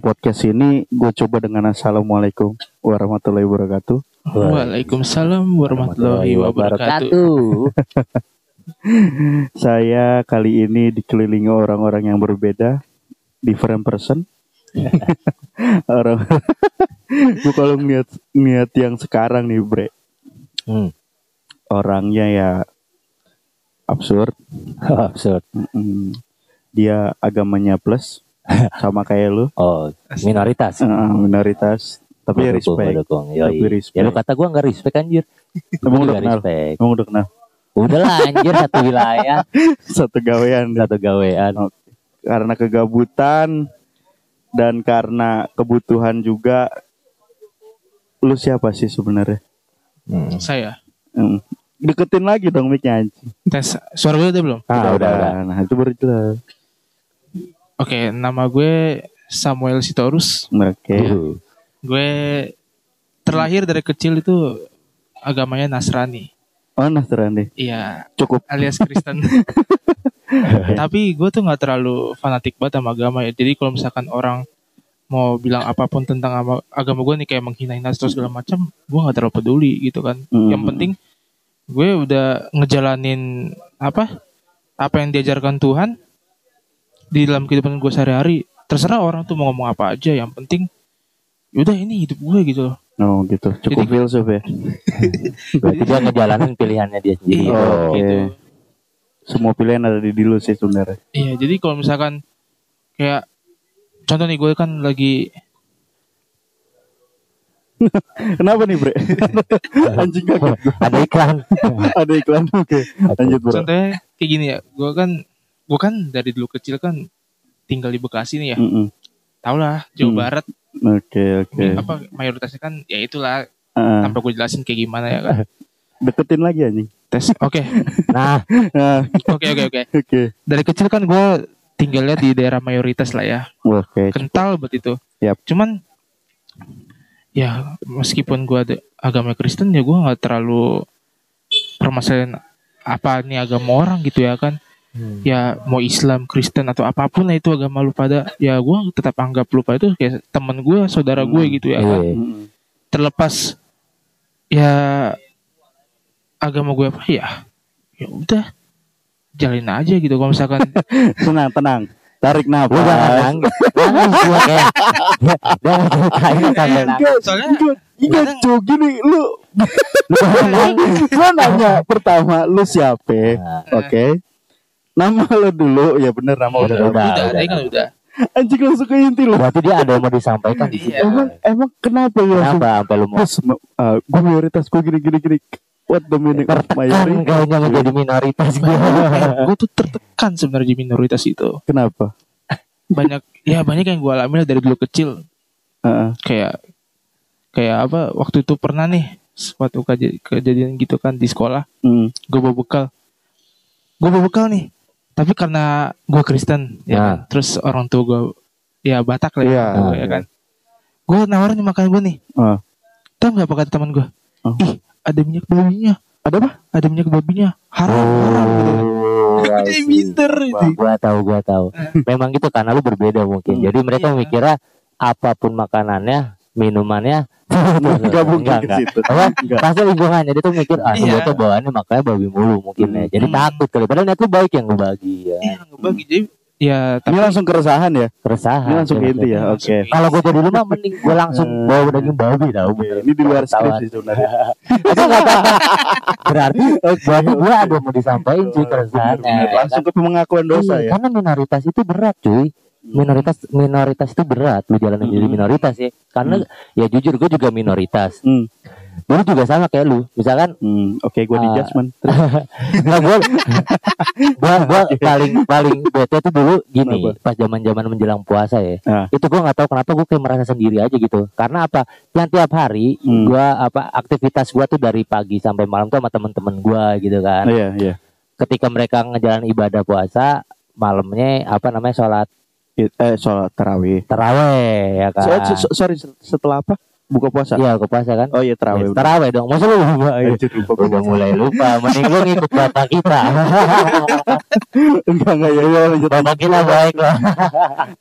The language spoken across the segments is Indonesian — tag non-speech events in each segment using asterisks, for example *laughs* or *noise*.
podcast ini gue coba dengan assalamualaikum warahmatullahi wabarakatuh. Waalaikumsalam warahmatullahi wabarakatuh. *laughs* Saya kali ini dikelilingi orang-orang yang berbeda, different person. *laughs* orang *laughs* gue kalau ngeliat ngeliat yang sekarang nih bre, Hmm. orangnya ya absurd. Absurd. Dia agamanya plus sama kayak lu, Oh, minoritas. Eh, minoritas. Tapi ya respect. dukung. Tapi respect. Ya lu kata gua nggak respect anjir. Emang udah kenal? Emang udah kenal Udah lah anjir satu wilayah, *laughs* satu gawean satu gawean. karena kegabutan dan karena kebutuhan juga lu siapa sih sebenarnya Hmm. Saya Hmm. deketin lagi dong mic-nya anjing tes suara gue udah belum? Ah, udah, udah. nah itu baru jelas Oke, nama gue Samuel Sitorus. oke Uh. Gue terlahir dari kecil itu agamanya Nasrani. oh Nasrani Iya, cukup alias Kristen. *laughs* Tapi gue tuh nggak terlalu fanatik banget sama agama ya. Jadi kalau misalkan orang mau bilang apa pun tentang ama- agama gue nih kayak menghina-hina terus segala macam, gue nggak terlalu peduli gitu kan. Hmm. Yang penting gue udah ngejalanin apa apa yang diajarkan Tuhan di dalam kehidupan gue sehari-hari. Terserah orang tuh mau ngomong apa aja. Yang penting udah ini hidup gue gitu loh. oh gitu cukup Jadi- filsuf ya *laughs* Berarti dia ngejalanin pilihannya dia sendiri. Iya, Oh, gitu. semua pilihan ada di dulu sih sebenarnya Iya, jadi kalau misalkan kayak contoh nih gue kan lagi *laughs* kenapa nih bre *laughs* anjing kaget Ada iklan. ada iklan oke lanjut bro contohnya kayak gini ya, gue kan gue kan dari dulu kecil kan tinggal di Bekasi nih ya, Mm-mm. tau lah Jawa Hmm. Barat. Oke oke. Apa mayoritasnya kan ya itulah. Ah, tanpa gue jelasin kayak gimana ya kan. Deketin lagi anjing. Tes oke. *laughs* Nah, Ah, oke oke oke. Oke. Dari kecil kan gue tinggalnya di daerah mayoritas lah ya. Oke. Kental buat itu. Yap. cuman ya meskipun gue ada agama Kristen ya gue nggak terlalu permasalahan apa nih agama orang gitu ya kan Hmm. ya mau Islam Kristen atau apa pun lah itu agama lu pada ya gue tetap anggap lu pada itu kayak teman gue saudara gue Hmm. gitu ya kan. Mm-mm. terlepas ya agama gue apa ya ya udah jalin aja gitu kalau misalkan *laughs* tenang tenang tarik Lu jangan nafas nangis. Nangis kayak. Nangis. soalnya Iya cuy gini lu Lu. Gua nanya *laughs* pertama lu siapa Nah, Oke Nama lu dulu. Ya bener nama Udah, udah, udah. udah, kan udah. Anjing langsung ke inti lu Berarti dia ada yang mau disampaikan. Di sini. Iya. Emang emang kenapa ya? Kenapa? Sampai lu mau? Terus uh, gue mayoritas gue gini gini gini. What the meaning of mayoritas kayaknya menjadi minoritas gitu. *laughs* gue tuh tertekan sebenarnya di minoritas itu. Kenapa? Banyak ya banyak yang gue alami lah dari dulu kecil. Heeh. kayak kayak apa waktu itu pernah nih suatu kej- kejadian gitu kan di sekolah. Hmm. gue bawa bekal. Gue bawa bekal nih tapi karena gue Kristen ya Nah. kan? terus orang tua gue ya Batak lah ya, Iya. gua, ya kan gue nawarin makan gue nih Ah. tau nggak apa kata teman gue Oh. ih ada minyak babinya Ada apa? ada minyak babinya haram haram *laughs* gitu kan Oh, jadi pinter gua tahu, gua tahu. *laughs* Memang gitu karena lu berbeda mungkin. Hmm. Jadi mereka Iya. mikirnya apa pun makanannya, minumannya *laughs* Enggak mungkin enggak, situ Apa? Enggak Pasti lingkungan jadi tuh mikir ah Iya. tuh bawaannya makanya babi mulu mungkin ya. Jadi Hmm. takut kali. Padahal niat lu baik yang lu bagi ya. iya ngebagi jadi ya Ini tapi langsung keresahan ya Keresahan. Ini langsung inti ya Oke ke- Kalau gua jadi lu mah mending gua langsung Eh. bawa daging babi tau. Ini di luar skrip sih sebenarnya *laughs* Itu nggak apa-apa. Berarti berarti gua ada mau disampaikan cuy keresahannya. Bener-bener. Langsung ke pengakuan dosa Iya, ya Karena minoritas itu berat cuy. Minoritas minoritas itu berat lu jalan jadi Hmm. minoritas ya. Karena ya jujur gue juga minoritas. Hmm. Dulu juga sama kayak lu. Misalkan Hmm, Oke gue di Ah. judgment *laughs* nggak gue gua, gua *laughs* paling paling bete tuh dulu gini Kenapa? pas zaman zaman menjelang puasa ya. Ah. Itu gue nggak tahu kenapa gue kayak merasa sendiri aja gitu. Karena apa? Yang tiap hari Hmm. gua apa aktivitas gua tuh dari pagi sampai malam tuh sama temen-temen gua gitu kan. Iya iya Ketika mereka ngejalan ibadah puasa malamnya apa namanya sholat Eh soal tarawih teraweh ya kan. So- so- Sorry setelah apa? buka puasa. Iya, ke puasa kan. Oh iya Ya, terawih. Tarawih dong. Masa lu lupa? *laughs* Ya. Lupa. Udah mulai lupa. Mending lu ngikut bapak kita. *laughs* enggak enggak ya, ya lanjut. bapak kita baik lah.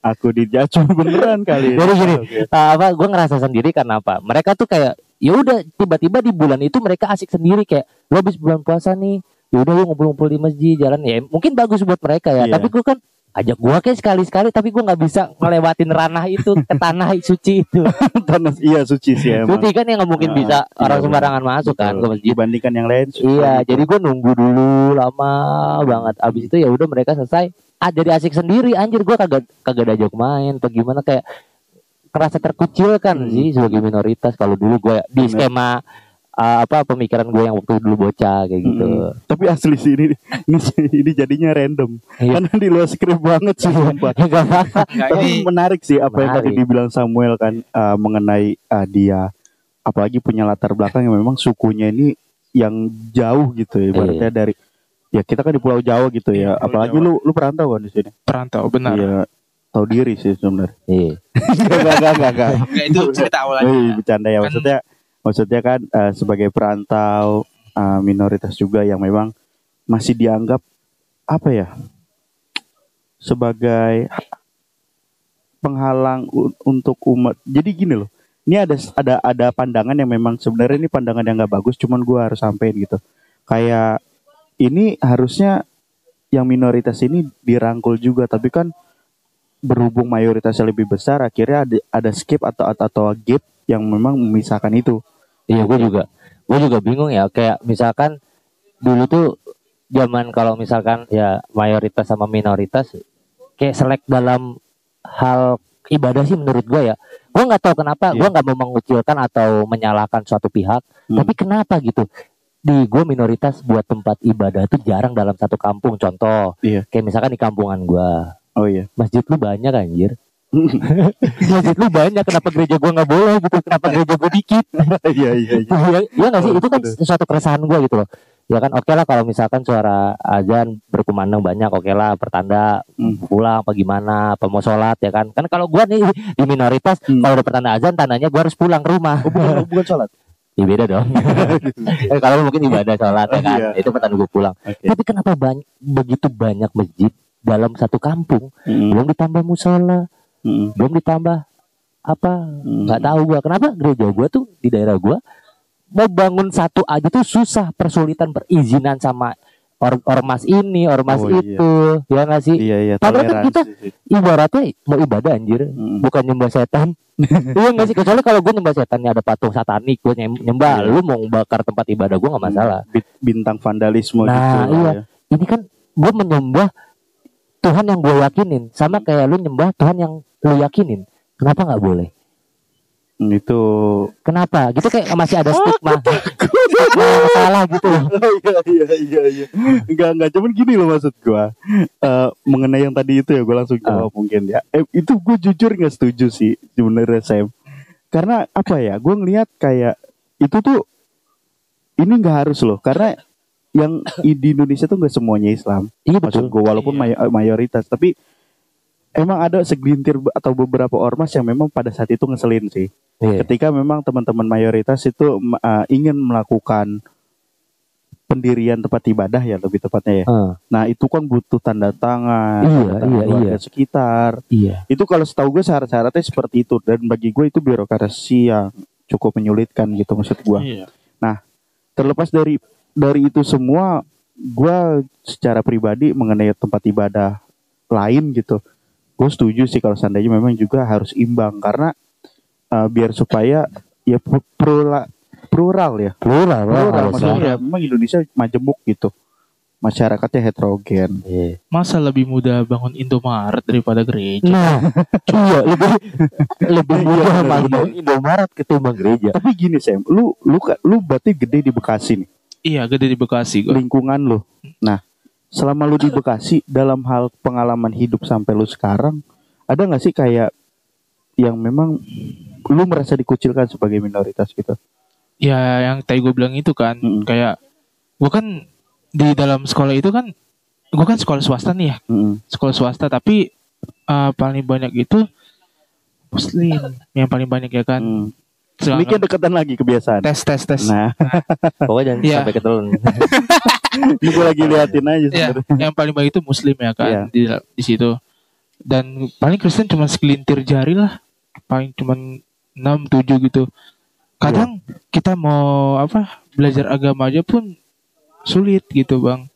Aku dijajah beneran kali. Jadi gini, uh, apa gue ngerasa sendiri karena apa mereka tuh kayak ya udah tiba-tiba di bulan itu mereka asik sendiri kayak lo habis bulan puasa nih ya udah gue ngumpul-ngumpul di masjid jalan ya mungkin bagus buat mereka ya Iya. tapi gue kan ajak gue kayak sekali-sekali tapi gue nggak bisa ngelewatin ranah itu ke tanah suci itu *laughs* Tanah iya suci sih emang. suci kan yang nggak mungkin Ah, bisa iya, orang sembarangan masuk kan Betul. ke masjid Dibandingkan yang lain. Iya, gitu. jadi gue nunggu dulu lama banget. Abis itu ya udah mereka selesai. Ah jadi asik sendiri. Anjir gue kagak kagak diajak main atau gimana kayak kerasa terkucilkan Hmm. sih sebagai minoritas. Kalau dulu gue di Bener. Ah, apa pemikiran gue yang waktu dulu bocah kayak gitu. Mm-mm. Tapi asli sih ini, ini ini jadinya random. Iya. Karena di luar skrip banget sih sumpah. Ya, gak apa-apa. Enggak, Tapi ini menarik sih apa yang tadi Menarik. dibilang Samuel kan uh, mengenai uh, dia apalagi punya latar belakang yang memang sukunya ini yang jauh gitu ya ibaratnya dari ya kita kan di Pulau Jawa gitu ya Iya, Pulau apalagi Jawa. lu lu perantau kan di sini perantau benar. Iya tahu diri sih sebenarnya Iya. *laughs* Enggak enggak enggak enggak Enggak itu cerita Eh, awalnya. bercanda ya Kan- maksudnya kan uh, sebagai perantau uh, minoritas juga yang memang masih dianggap apa ya sebagai penghalang untuk umat. Jadi gini loh. Ini ada ada ada pandangan yang memang sebenarnya ini pandangan yang nggak bagus, cuman gua harus sampein gitu. Kayak ini harusnya yang minoritas ini dirangkul juga, tapi kan berhubung mayoritasnya lebih besar, akhirnya ada ada skip atau atau, atau gap yang memang memisahkan itu. Iya, gue juga, gue juga bingung ya. Kayak misalkan dulu tuh zaman kalau misalkan ya mayoritas sama minoritas, kayak selek dalam hal ibadah sih menurut gue ya. Gue nggak tahu kenapa, Iya. gue nggak mau mengucilkan atau menyalahkan suatu pihak. Hmm. Tapi kenapa gitu? Di gue minoritas buat tempat ibadah tuh jarang dalam satu kampung. Contoh, Iya. kayak misalkan di kampungan gue, Oh iya. masjid lu banyak anjir. *laughs* masjid lu banyak, kenapa gereja gue nggak boleh gitu? Kenapa gereja gue dikit? *laughs* Iya iya iya. Iya iya nggak sih Oh, itu kan sesuatu keresahan gue gitu loh ya kan oke lah kalau misalkan suara azan berkumandang banyak oke lah pertanda Hmm. pulang apa gimana apa mau sholat ya kan kan kalau gue nih di minoritas Hmm. kalau udah pertanda azan tandanya gue harus pulang ke rumah Oh, bukan bukan sholat. *laughs* ya beda dong Eh, kalau mungkin ibadah sholat ya kan Iya. itu pertanda gue pulang Oke. tapi kenapa banyak begitu banyak masjid dalam satu kampung Mm, belum ditambah musola mm, belum ditambah apa mm. nggak tahu gua kenapa gereja gua tuh di daerah gua mau bangun satu aja tuh susah persulitan perizinan sama or ormas ini ormas Oh, iya. itu ya nggak sih Iya iya. Padahal kan kita- ibaratnya mau ibadah anjir Mm. bukan nyembah setan *laughs* iya nggak sih kecuali kalau gue nyembah setannya ada patung satanik gue nyembah Iya. lu mau bakar tempat ibadah gue nggak masalah Bi- Bintang vandalisme Nah, gitu. iya. ya. ini kan gue menyembah Tuhan yang gue yakinin sama kayak lu nyembah Tuhan yang lu yakinin kenapa nggak boleh Mm, Itu kenapa gitu kayak masih ada stigma *laughs* salah gitu loh *laughs* iya iya iya iya. Enggak enggak cuman gini loh maksud gua. Eh mengenai yang tadi itu ya gua langsung Ah. jawab mungkin ya. Eh, itu gue jujur nggak setuju sih sebenarnya Sam. Karena apa ya? Gue ngelihat kayak itu tuh ini nggak harus loh karena yang i- di Indonesia tuh nggak semuanya Islam. iya Maksud gue walaupun Iya. may- mayoritas tapi emang ada segelintir atau beberapa ormas yang memang pada saat itu ngeselin sih. Iya. Ketika memang teman-teman mayoritas itu uh, ingin melakukan pendirian tempat ibadah ya lebih tepatnya ya. Ah, Nah itu kan butuh tanda tangan, Iya, tanda tangan iya, warga iya. sekitar. iya Itu kalau setahu gue syarat-syaratnya seperti itu dan bagi gue itu birokrasi yang cukup menyulitkan gitu maksud gue. Iya. Terlepas dari dari itu semua, gue secara pribadi mengenai tempat ibadah lain gitu, gue setuju sih kalau seandainya memang juga harus imbang karena uh, biar supaya ya pl- plura- plural ya plural lah plural harusnya. maksudnya memang Indonesia majemuk gitu masyarakatnya heterogen Iya. Masa lebih mudah bangun Indomaret daripada gereja? Nah, *laughs* iya lebih lebih Iya, mudah bangun Indomaret ketimbang gereja. tapi gini Sam lu lu lu berarti gede di Bekasi nih Iya, gede di Bekasi kok. lingkungan lu nah selama lu di Bekasi dalam hal pengalaman hidup sampai lu sekarang ada nggak sih kayak yang memang lu merasa dikucilkan sebagai minoritas gitu Ya, yang tadi gue bilang itu kan, Mm-mm. kayak gue kan di dalam sekolah itu kan, gue kan sekolah swasta nih ya, Mm-mm. sekolah swasta, tapi eh, paling banyak itu muslim yang paling banyak ya kan. Mm. Mikir deketan lagi kebiasaan. tes tes tes. Nah, *laughs* Pokoknya jangan Iya. sampai ketelan. *laughs* ini gue lagi liatin aja Ya, sebenarnya. yang paling baik itu muslim ya kan Iya. di di situ. Dan paling Kristen cuma segelintir jari lah. Paling cuma 6 7 gitu. Kadang kita mau apa? Belajar agama aja pun sulit gitu, Bang.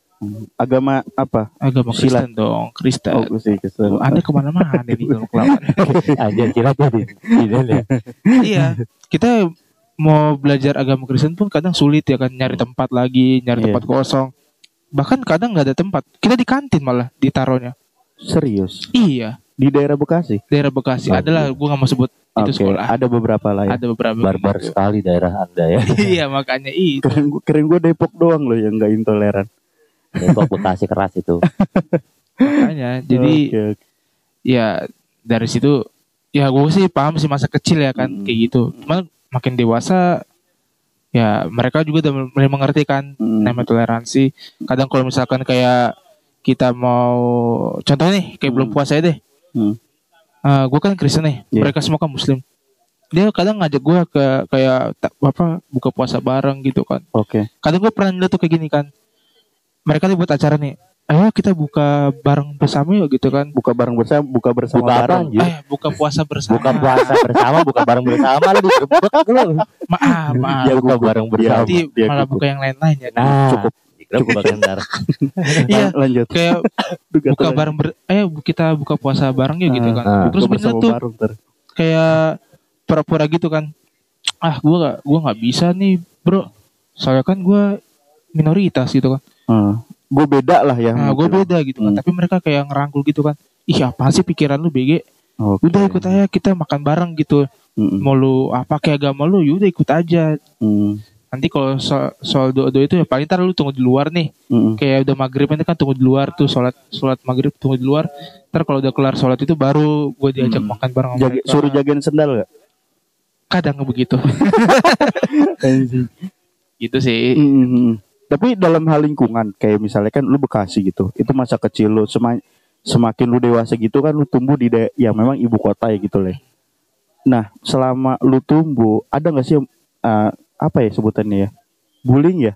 Agama apa? Agama Silat. Kristen dong, Kristen. Oh, gue Kristen. Anda ke mana-mana nih kalau kelamaan. Kira jadi ini ya. iya, kita mau belajar agama Kristen pun kadang sulit ya kan nyari tempat lagi, nyari Iya. tempat kosong. Bahkan kadang nggak ada tempat. Kita di kantin malah ditaruhnya. Serius. Iya, Di daerah Bekasi. daerah Bekasi. Oh, Adalah gua nggak mau sebut itu Oke, sekolah. ada beberapa lah ya. Ada beberapa Barbar gitu. sekali daerah Anda ya. *laughs* iya, makanya itu. Keren gue keren gue Depok doang loh yang nggak intoleran. Depok Bekasi keras itu. Makanya. *laughs* Jadi oke. ya dari situ ya gue sih paham sih masa kecil ya kan Hmm. kayak gitu. Cuman makin dewasa ya mereka juga udah mulai mengerti kan Hmm. namanya toleransi. Kadang kalau misalkan kayak kita mau contoh nih kayak belum Hmm. puasa ya deh. Hmm. gue kan Kristen nih, Iya. mereka semua kan Muslim. Dia kadang ngajak gue ke kayak apa buka puasa bareng gitu kan. Oke. Kadang gue pernah lihat tuh kayak gini kan. Mereka nih buat acara nih. Ayo kita buka bareng bersama yuk gitu kan. Buka bareng bersama, buka bersama Buka apa bareng. anjir? Eh buka puasa bersama. Buka puasa bersama, buka bareng bersama lu digerebek lu. *laughs* Maaf, maaf. Ya, buka bareng Dia- bersama. Nanti dia malah gugup. buka yang lain-lain ya. Nah, Cukup. digerebek ntar. Iya, Lan- *laughs* Lanjut. kayak *laughs* buka bareng ber eh bu- kita buka puasa bareng yuk gitu Ah, kan. ah. Terus Buka bener bersama tuh kayak pura-pura gitu kan. Ah, gua gak gua nggak bisa nih, Bro. Soalnya kan gua minoritas gitu kan. Gue beda lah ya. Nah, gue beda gitu kan. Hmm. Tapi mereka kayak ngerangkul gitu kan. Ih, apa sih pikiran lu BG? Oke. Udah ikut aja kita makan bareng gitu. Mm-mm. Mau lu apa kayak agama lu, yaudah ikut aja. Mm. Nanti kalau so- soal doa-doa itu ya paling ntar lu tunggu di luar nih. Mm-mm. kayak udah maghrib nanti kan tunggu di luar tuh sholat sholat maghrib tunggu di luar ntar kalau udah kelar sholat itu baru gue diajak Hmm. makan bareng Jaga- mereka. suruh jagain sendal gak? kadang begitu *laughs* *laughs* gitu sih Mm-mm. Tapi dalam hal lingkungan kayak misalnya kan lu Bekasi gitu, itu masa kecil lu sema- semakin lu dewasa gitu kan lu tumbuh di daerah yang memang ibu kota ya gitu lah. Nah selama lu tumbuh ada nggak sih uh, apa ya sebutannya ya bullying ya?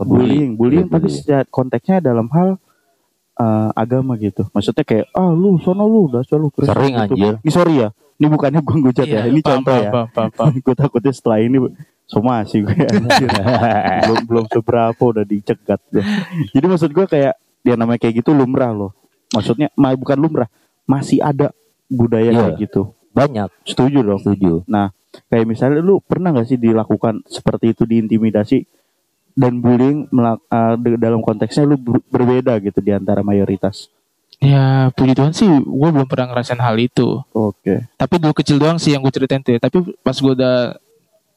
Bullying, bullying, Iya, tapi bullying. secara konteksnya dalam hal uh, agama gitu. Maksudnya kayak ah lu sono lu udah lu Kristen Sering, gitu. anjir. Ini sorry ya, ini bukannya gue ngujat ya, ini paham, contoh paham, ya. paham, paham, paham. *laughs* gue takutnya setelah ini somasi gue *laughs* belum belum seberapa udah dicegat gue. Jadi maksud gue kayak dia namanya kayak gitu lumrah loh. Maksudnya ma- bukan lumrah, masih ada budaya Iya. kayak gitu. Banyak, Setuju dong. setuju. Nah, kayak misalnya lu pernah gak sih dilakukan seperti itu diintimidasi dan bullying de- dalam konteksnya lu ber- berbeda gitu di antara mayoritas. ya puji Tuhan sih gue belum pernah ngerasain hal itu Oke. tapi dulu kecil doang sih yang gue ceritain tuh ya. tapi pas gue udah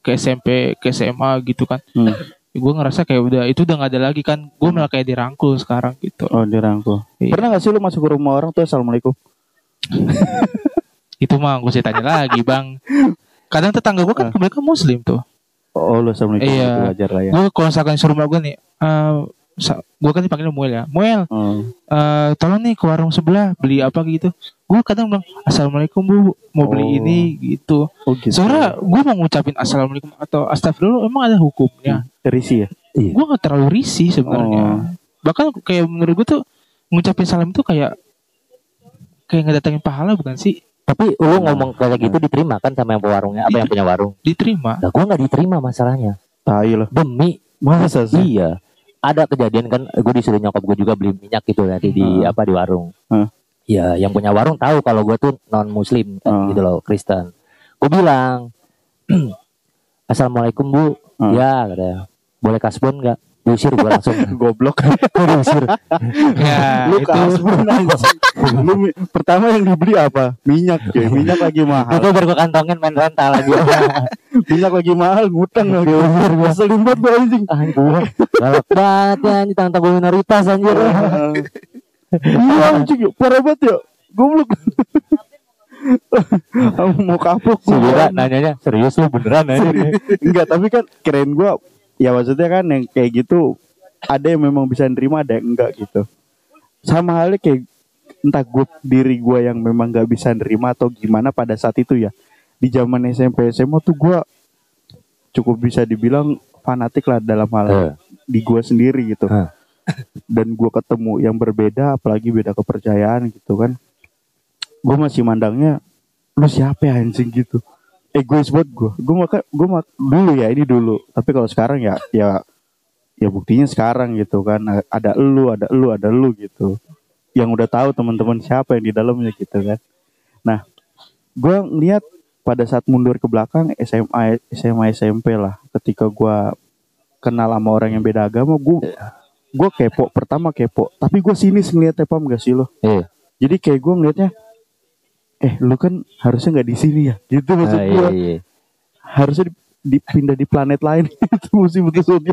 ke SMP ke SMA gitu kan Hmm. gue ngerasa kayak udah itu udah gak ada lagi kan gue malah kayak dirangkul sekarang gitu Oh, dirangkul. Iya. Pernah gak sih lu masuk ke rumah orang tuh assalamualaikum? itu mah gue tanya lagi bang kadang tetangga gue kan mereka muslim tuh Oh, lu assalamualaikum Iya. itu wajar lah ya. gue kalau misalkan suruh rumah gue nih eh gue kan dipanggil Muel ya Muel Oh. eh tolong nih ke warung sebelah beli apa gitu gue kadang bilang assalamualaikum bu mau beli Oh. ini gitu Oh gitu. soalnya gue mau ngucapin assalamualaikum atau astagfirullah emang ada hukumnya Terisi ya? gue gak terlalu risih sebenarnya Oh. bahkan kayak menurut gue tuh ngucapin salam itu kayak kayak ngedatengin pahala bukan sih Tapi lu ngomong kayak gitu diterima kan sama yang punya warungnya, apa yang punya warung? diterima Nah, gua nggak diterima masalahnya. Tai lah. Demi Masa sih? iya. Ada kejadian kan gue disuruh nyokap gue juga beli minyak gitu nanti di Hmm. apa di warung. Hmm. Ya, yang punya warung tahu kalau gue tuh non muslim Hmm. gitu loh, Kristen. Gue bilang, *clears throat* Assalamualaikum bu, Hmm. ya katanya. Boleh kasbon nggak? Diusir gue langsung. *laughs* Goblok. *laughs* Diusir. ya lu itu kasbon anjing. Lu pertama yang dibeli apa? Minyak cuy. Minyak lagi mahal. Itu baru gue kantongin main rental aja. *laughs* Minyak lagi mahal, ngutang lagi. Ngeselin banget lu anjing. Anjir, galak banget ya anjir tentang gue minoritas anjir. Iya anjing, yuk. parah banget ya. Goblok. Mau kapok Si Wira gua. nanyanya serius lu beneran anjir. Enggak, tapi kan keren gua. Ya maksudnya kan yang kayak gitu ada yang memang bisa nerima, ada yang enggak gitu. Sama halnya kayak entah gue diri gua yang memang nggak bisa nerima atau gimana pada saat itu ya di zaman SMP SMA tuh gue cukup bisa dibilang fanatik lah dalam hal Eh. di gue sendiri gitu Hah. dan gue ketemu yang berbeda apalagi beda kepercayaan gitu kan gue masih mandangnya lu siapa ya anjing gitu egois buat gue gue maka gue mak dulu ya ini dulu. Tapi kalau sekarang ya ya ya buktinya sekarang gitu kan. Ada elu ada elu ada lu gitu. Yang udah tahu teman-teman siapa yang di dalamnya gitu kan. Nah gue ngeliat pada saat mundur ke belakang SMA SMA SMP lah. Ketika gue kenal sama orang yang beda agama gue gue kepo. Pertama kepo. Tapi gue sinis ngeliatnya paham gak sih lo? Iya. jadi kayak gue ngeliatnya eh lu kan harusnya nggak di sini ya gitu maksud Ah, gue iya, iya. harusnya di- dipindah di planet lain *laughs* itu musim betul *laughs*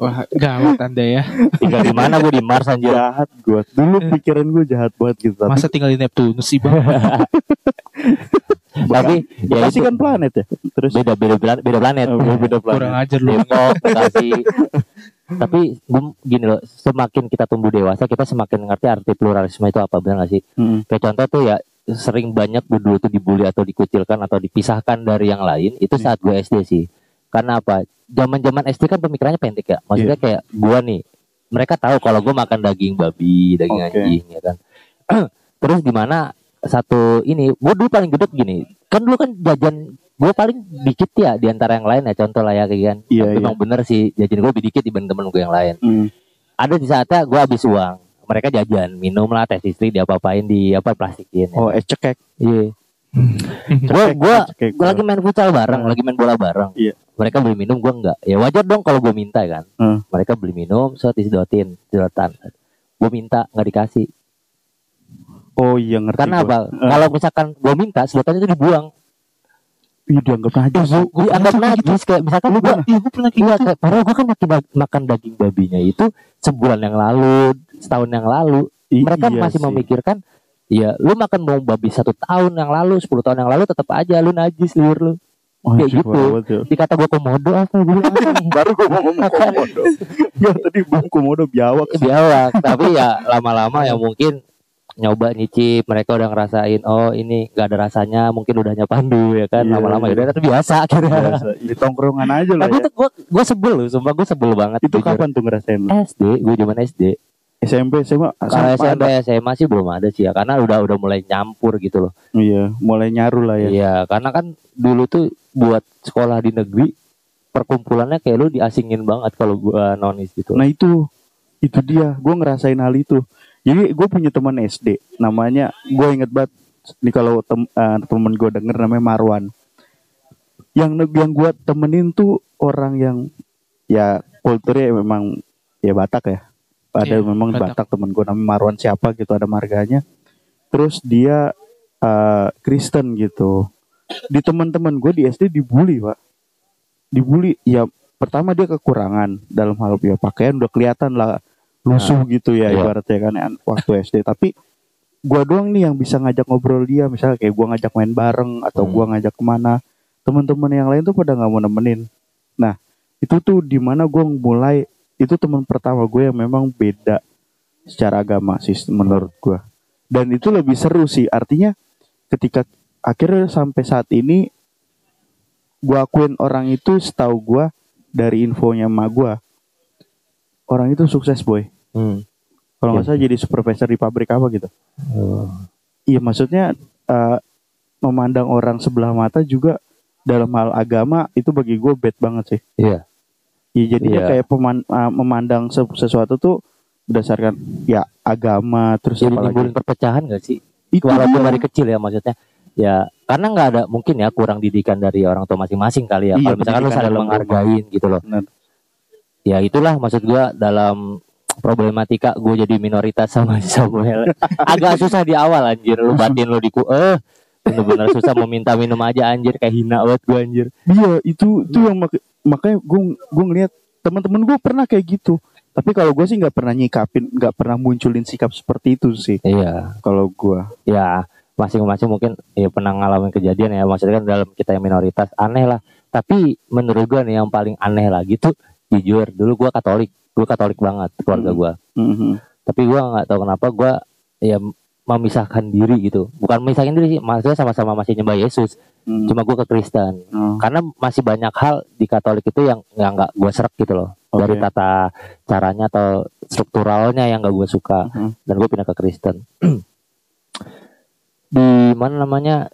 Wah, gawat Anda ya. Tinggal di mana gue di Mars anjir. jahat gue dulu pikiran gue jahat banget gitu tapi Masa tinggal di Neptunus sih, Bang? *laughs* Tapi ya Bekasi itu kan planet ya terus beda beda planet, beda planet. Oh, beda planet Kurang ajar lu. Depok, Bekasi. Tapi gue gini loh, semakin kita tumbuh dewasa, kita semakin ngerti arti pluralisme itu apa, benar gak sih? Mm. Kayak contoh tuh ya, sering banyak gue dulu tuh dibully atau dikucilkan atau dipisahkan dari yang lain, itu saat gue SD sih. Karena apa? Zaman-zaman SD kan pemikirannya pendek ya. Maksudnya kayak gue nih, mereka tahu kalau gue makan daging babi, daging Oke. anjing, ya kan. *clears throat* Terus gimana satu ini, gue dulu paling gede gini, kan dulu kan jajan gue paling dikit ya di antara yang lain ya contoh lah ya kayak kan Iya, Tapi iya. emang bener sih jajan gue lebih dikit dibanding temen gue yang lain Mm. ada di saatnya gue habis uang mereka jajan minum lah tes istri diapa-apain di apa plastikin oh eh cekek. Iya. Gue gue gue lagi main futsal bareng lagi main bola bareng. Iya. mereka beli minum gue enggak. Ya wajar dong kalau gue minta kan. Hmm. mereka beli minum so disedotin sedotan gue minta nggak dikasih. Oh iya ngerti karena gua. apa? Kalau misalkan gue minta sedotannya itu dibuang Ih, dianggap najis gue dianggap najis kayak misalkan gue Iya, gue pernah kayak Iya, gitu. kayak padahal gue kan makin makan daging babinya itu sebulan yang lalu, setahun yang lalu. I- Mereka iya masih sih. memikirkan, ya lu makan mau babi satu tahun yang lalu, 10 tahun yang lalu tetap aja lu najis liur lu. Oh, kayak gitu. banget ya. Dikata gue komodo apa gue *laughs* baru gue mau ngomong komodo ya *laughs* tadi bang komodo biawak biawak. Tapi ya lama-lama ya mungkin nyoba nyicip mereka udah ngerasain oh ini gak ada rasanya mungkin udahnya pandu ya kan Iya, lama-lama iya. ya udah akhirnya Biasa. di tongkrongan *laughs* aja lah tapi ya tuh gue gue sebel loh sumpah gue sebel banget itu jujur. kapan tuh ngerasain lu? SD gue zaman SD SMP SMA Kalau SMP ada. SMA sih belum ada sih ya karena udah udah mulai nyampur gitu loh. iya mulai nyaru lah ya Iya, karena kan dulu tuh buat sekolah di negeri perkumpulannya kayak lu diasingin banget kalau gua nonis gitu. nah itu itu dia gue ngerasain hal itu jadi gue punya teman SD namanya gue inget banget ini kalau tem, eh, temen gue denger namanya Marwan. Yang yang gue temenin tuh orang yang ya kulturnya memang ya Batak ya. Ada Iya, memang Batak. Batak, temen gue namanya Marwan siapa gitu ada marganya. Terus dia eh, Kristen gitu. Di teman-teman gue di SD dibully pak. Dibully ya pertama dia kekurangan dalam hal ya pakaian udah kelihatan lah lusuh gitu ya iya. ibaratnya kan ya, waktu SD tapi gua doang nih yang bisa ngajak ngobrol dia. Misalnya kayak gua ngajak main bareng atau Hmm. gua ngajak ke mana. Teman-teman yang lain tuh pada nggak mau nemenin. Nah itu tuh di mana gua mulai itu teman pertama gue yang memang beda secara agama sih menurut gua. Dan itu lebih seru sih. Artinya ketika akhirnya sampai saat ini gua akuin orang itu setahu gua dari infonya emak gua orang itu sukses boy Hmm. kalau nggak Iya. salah jadi supervisor di pabrik apa gitu Oh. iya maksudnya eh, memandang orang sebelah mata juga dalam hal agama itu bagi gue bad banget sih Iya. Iya jadinya Iya. kayak peman- eh, memandang se- sesuatu tuh berdasarkan ya agama terus Jadi apa nimbulin lagi perpecahan gak sih? itu Walaupun dari kecil ya maksudnya. Ya, karena nggak ada mungkin ya kurang didikan dari orang tua masing-masing kali ya. Iya, Kalau misalkan lu saling menghargain gitu loh. Benar. Ya itulah maksud gua dalam problematika gue jadi minoritas sama *laughs* Samuel. Agak susah di awal anjir. Lu batin lu diku eh bener-bener susah meminta minum aja anjir. Kayak hina banget gue anjir. Iya itu itu yang mak- makanya gue gue ngeliat teman-teman gue pernah kayak gitu. Tapi kalau gue sih nggak pernah nyikapin nggak pernah munculin sikap seperti itu sih. Iya. kalau gue ya masing-masing mungkin ya pernah ngalamin kejadian ya. Maksudnya kan dalam kita yang minoritas aneh lah. Tapi menurut gua nih yang paling aneh lagi tuh jujur dulu gua katolik gua katolik banget keluarga Hmm. gua Mhm. tapi gua nggak tahu kenapa gua ya memisahkan diri gitu bukan memisahkan diri sih maksudnya sama-sama masih nyembah Yesus Hmm. cuma gue ke Kristen Oh. karena masih banyak hal di Katolik itu yang nggak nggak gue serak gitu loh Oke. dari tata caranya atau strukturalnya yang nggak gue suka Mhm. dan gue pindah ke Kristen *clears throat* di mana namanya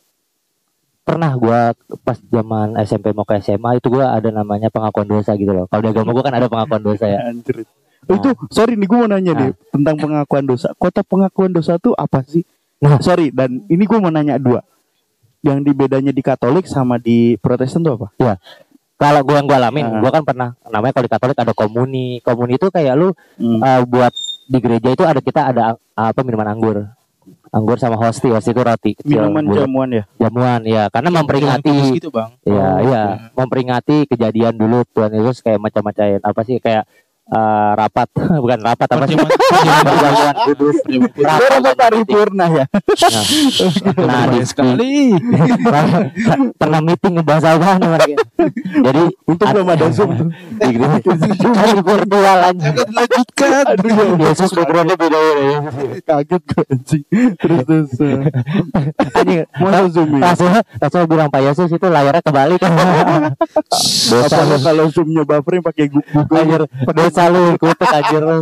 pernah gue pas zaman SMP mau ke SMA itu gue ada namanya pengakuan dosa gitu loh kalau di agama gue kan ada pengakuan dosa ya *laughs* Anjir. Oh, itu sorry nih gue mau nanya Nah. deh tentang pengakuan dosa. Kota pengakuan dosa tuh apa sih? Nah. sorry dan ini gue mau nanya dua. Yang di bedanya di Katolik sama di Protestan tuh apa? kalau gue yang gue alamin Ah. gue kan pernah namanya kalau di Katolik ada komuni komuni itu kayak lu Hmm. eh, buat di gereja itu ada kita ada uh, apa minuman anggur anggur sama hosti hosti itu roti kecil Minuman bulat. jamuan ya. jamuan ya karena memperingati gitu bang ya Oh, ya memperingati kejadian dulu Tuhan Yesus kayak macam-macamin apa sih kayak eh, rapat *laughs* bukan rapat apa sih Perjamuan- perjamuan kudus. *laughs* Rapat paripurna ya. nah, nah di, sekali *laughs* pernah meeting ngebahas apa mereka jadi Untung belum ada Zoom tuh. di gereja Kayak virtual aja Jangan dilanjutkan Yesus backgroundnya beda beda Kaget anjing. Terus terus. eh, Anjing, Masa Zoom ya? Rasul, bilang Pak Yesus itu layarnya kebalik. Apa kalau zoomnya buffering pakai Google? Dosa lu, kutuk anjir lu.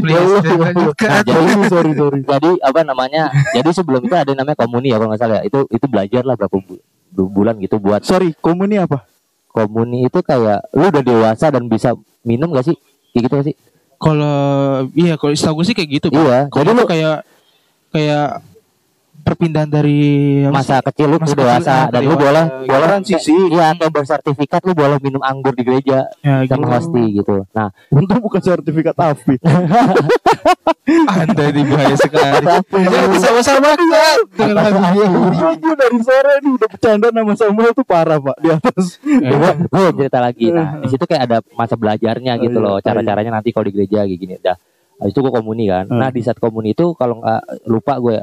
Jangan dilanjutkan Nah, jadi sorry sorry. jadi apa namanya? Jadi sebelum itu ada namanya komuni ya kalau nggak salah ya. Itu itu belajar lah berapa bu- bu- bulan gitu buat Sorry, komuni apa? komuni itu kayak lu udah dewasa dan bisa minum gak sih? Kayak gitu gak sih? kalau iya kalau setahu gue sih kayak gitu. Iya, kalau jadi lu- kayak kayak perpindahan dari Masa sih? kecil lu Masa ke dewasa kecil, ah, dan lu boleh boleh Transisi. Iya, kayak bersertifikat lu boleh minum anggur di gereja ya, sama gitu. hosti gitu. Nah, Untung bukan sertifikat AFI. *laughs* anda ini bahaya sekali jangan sama-sama kan dari sore nih udah bercanda nama Samuel tuh parah pak di atas. Ya, gue gue cerita lagi. Nah, di situ kayak ada masa belajarnya gitu Oh, iya, loh. oh, iya. Cara-caranya nanti kalau di gereja kayak gini. Dah. Habis itu gue komuni kan. Hmm. Nah, di saat komuni itu kalau nggak lupa gue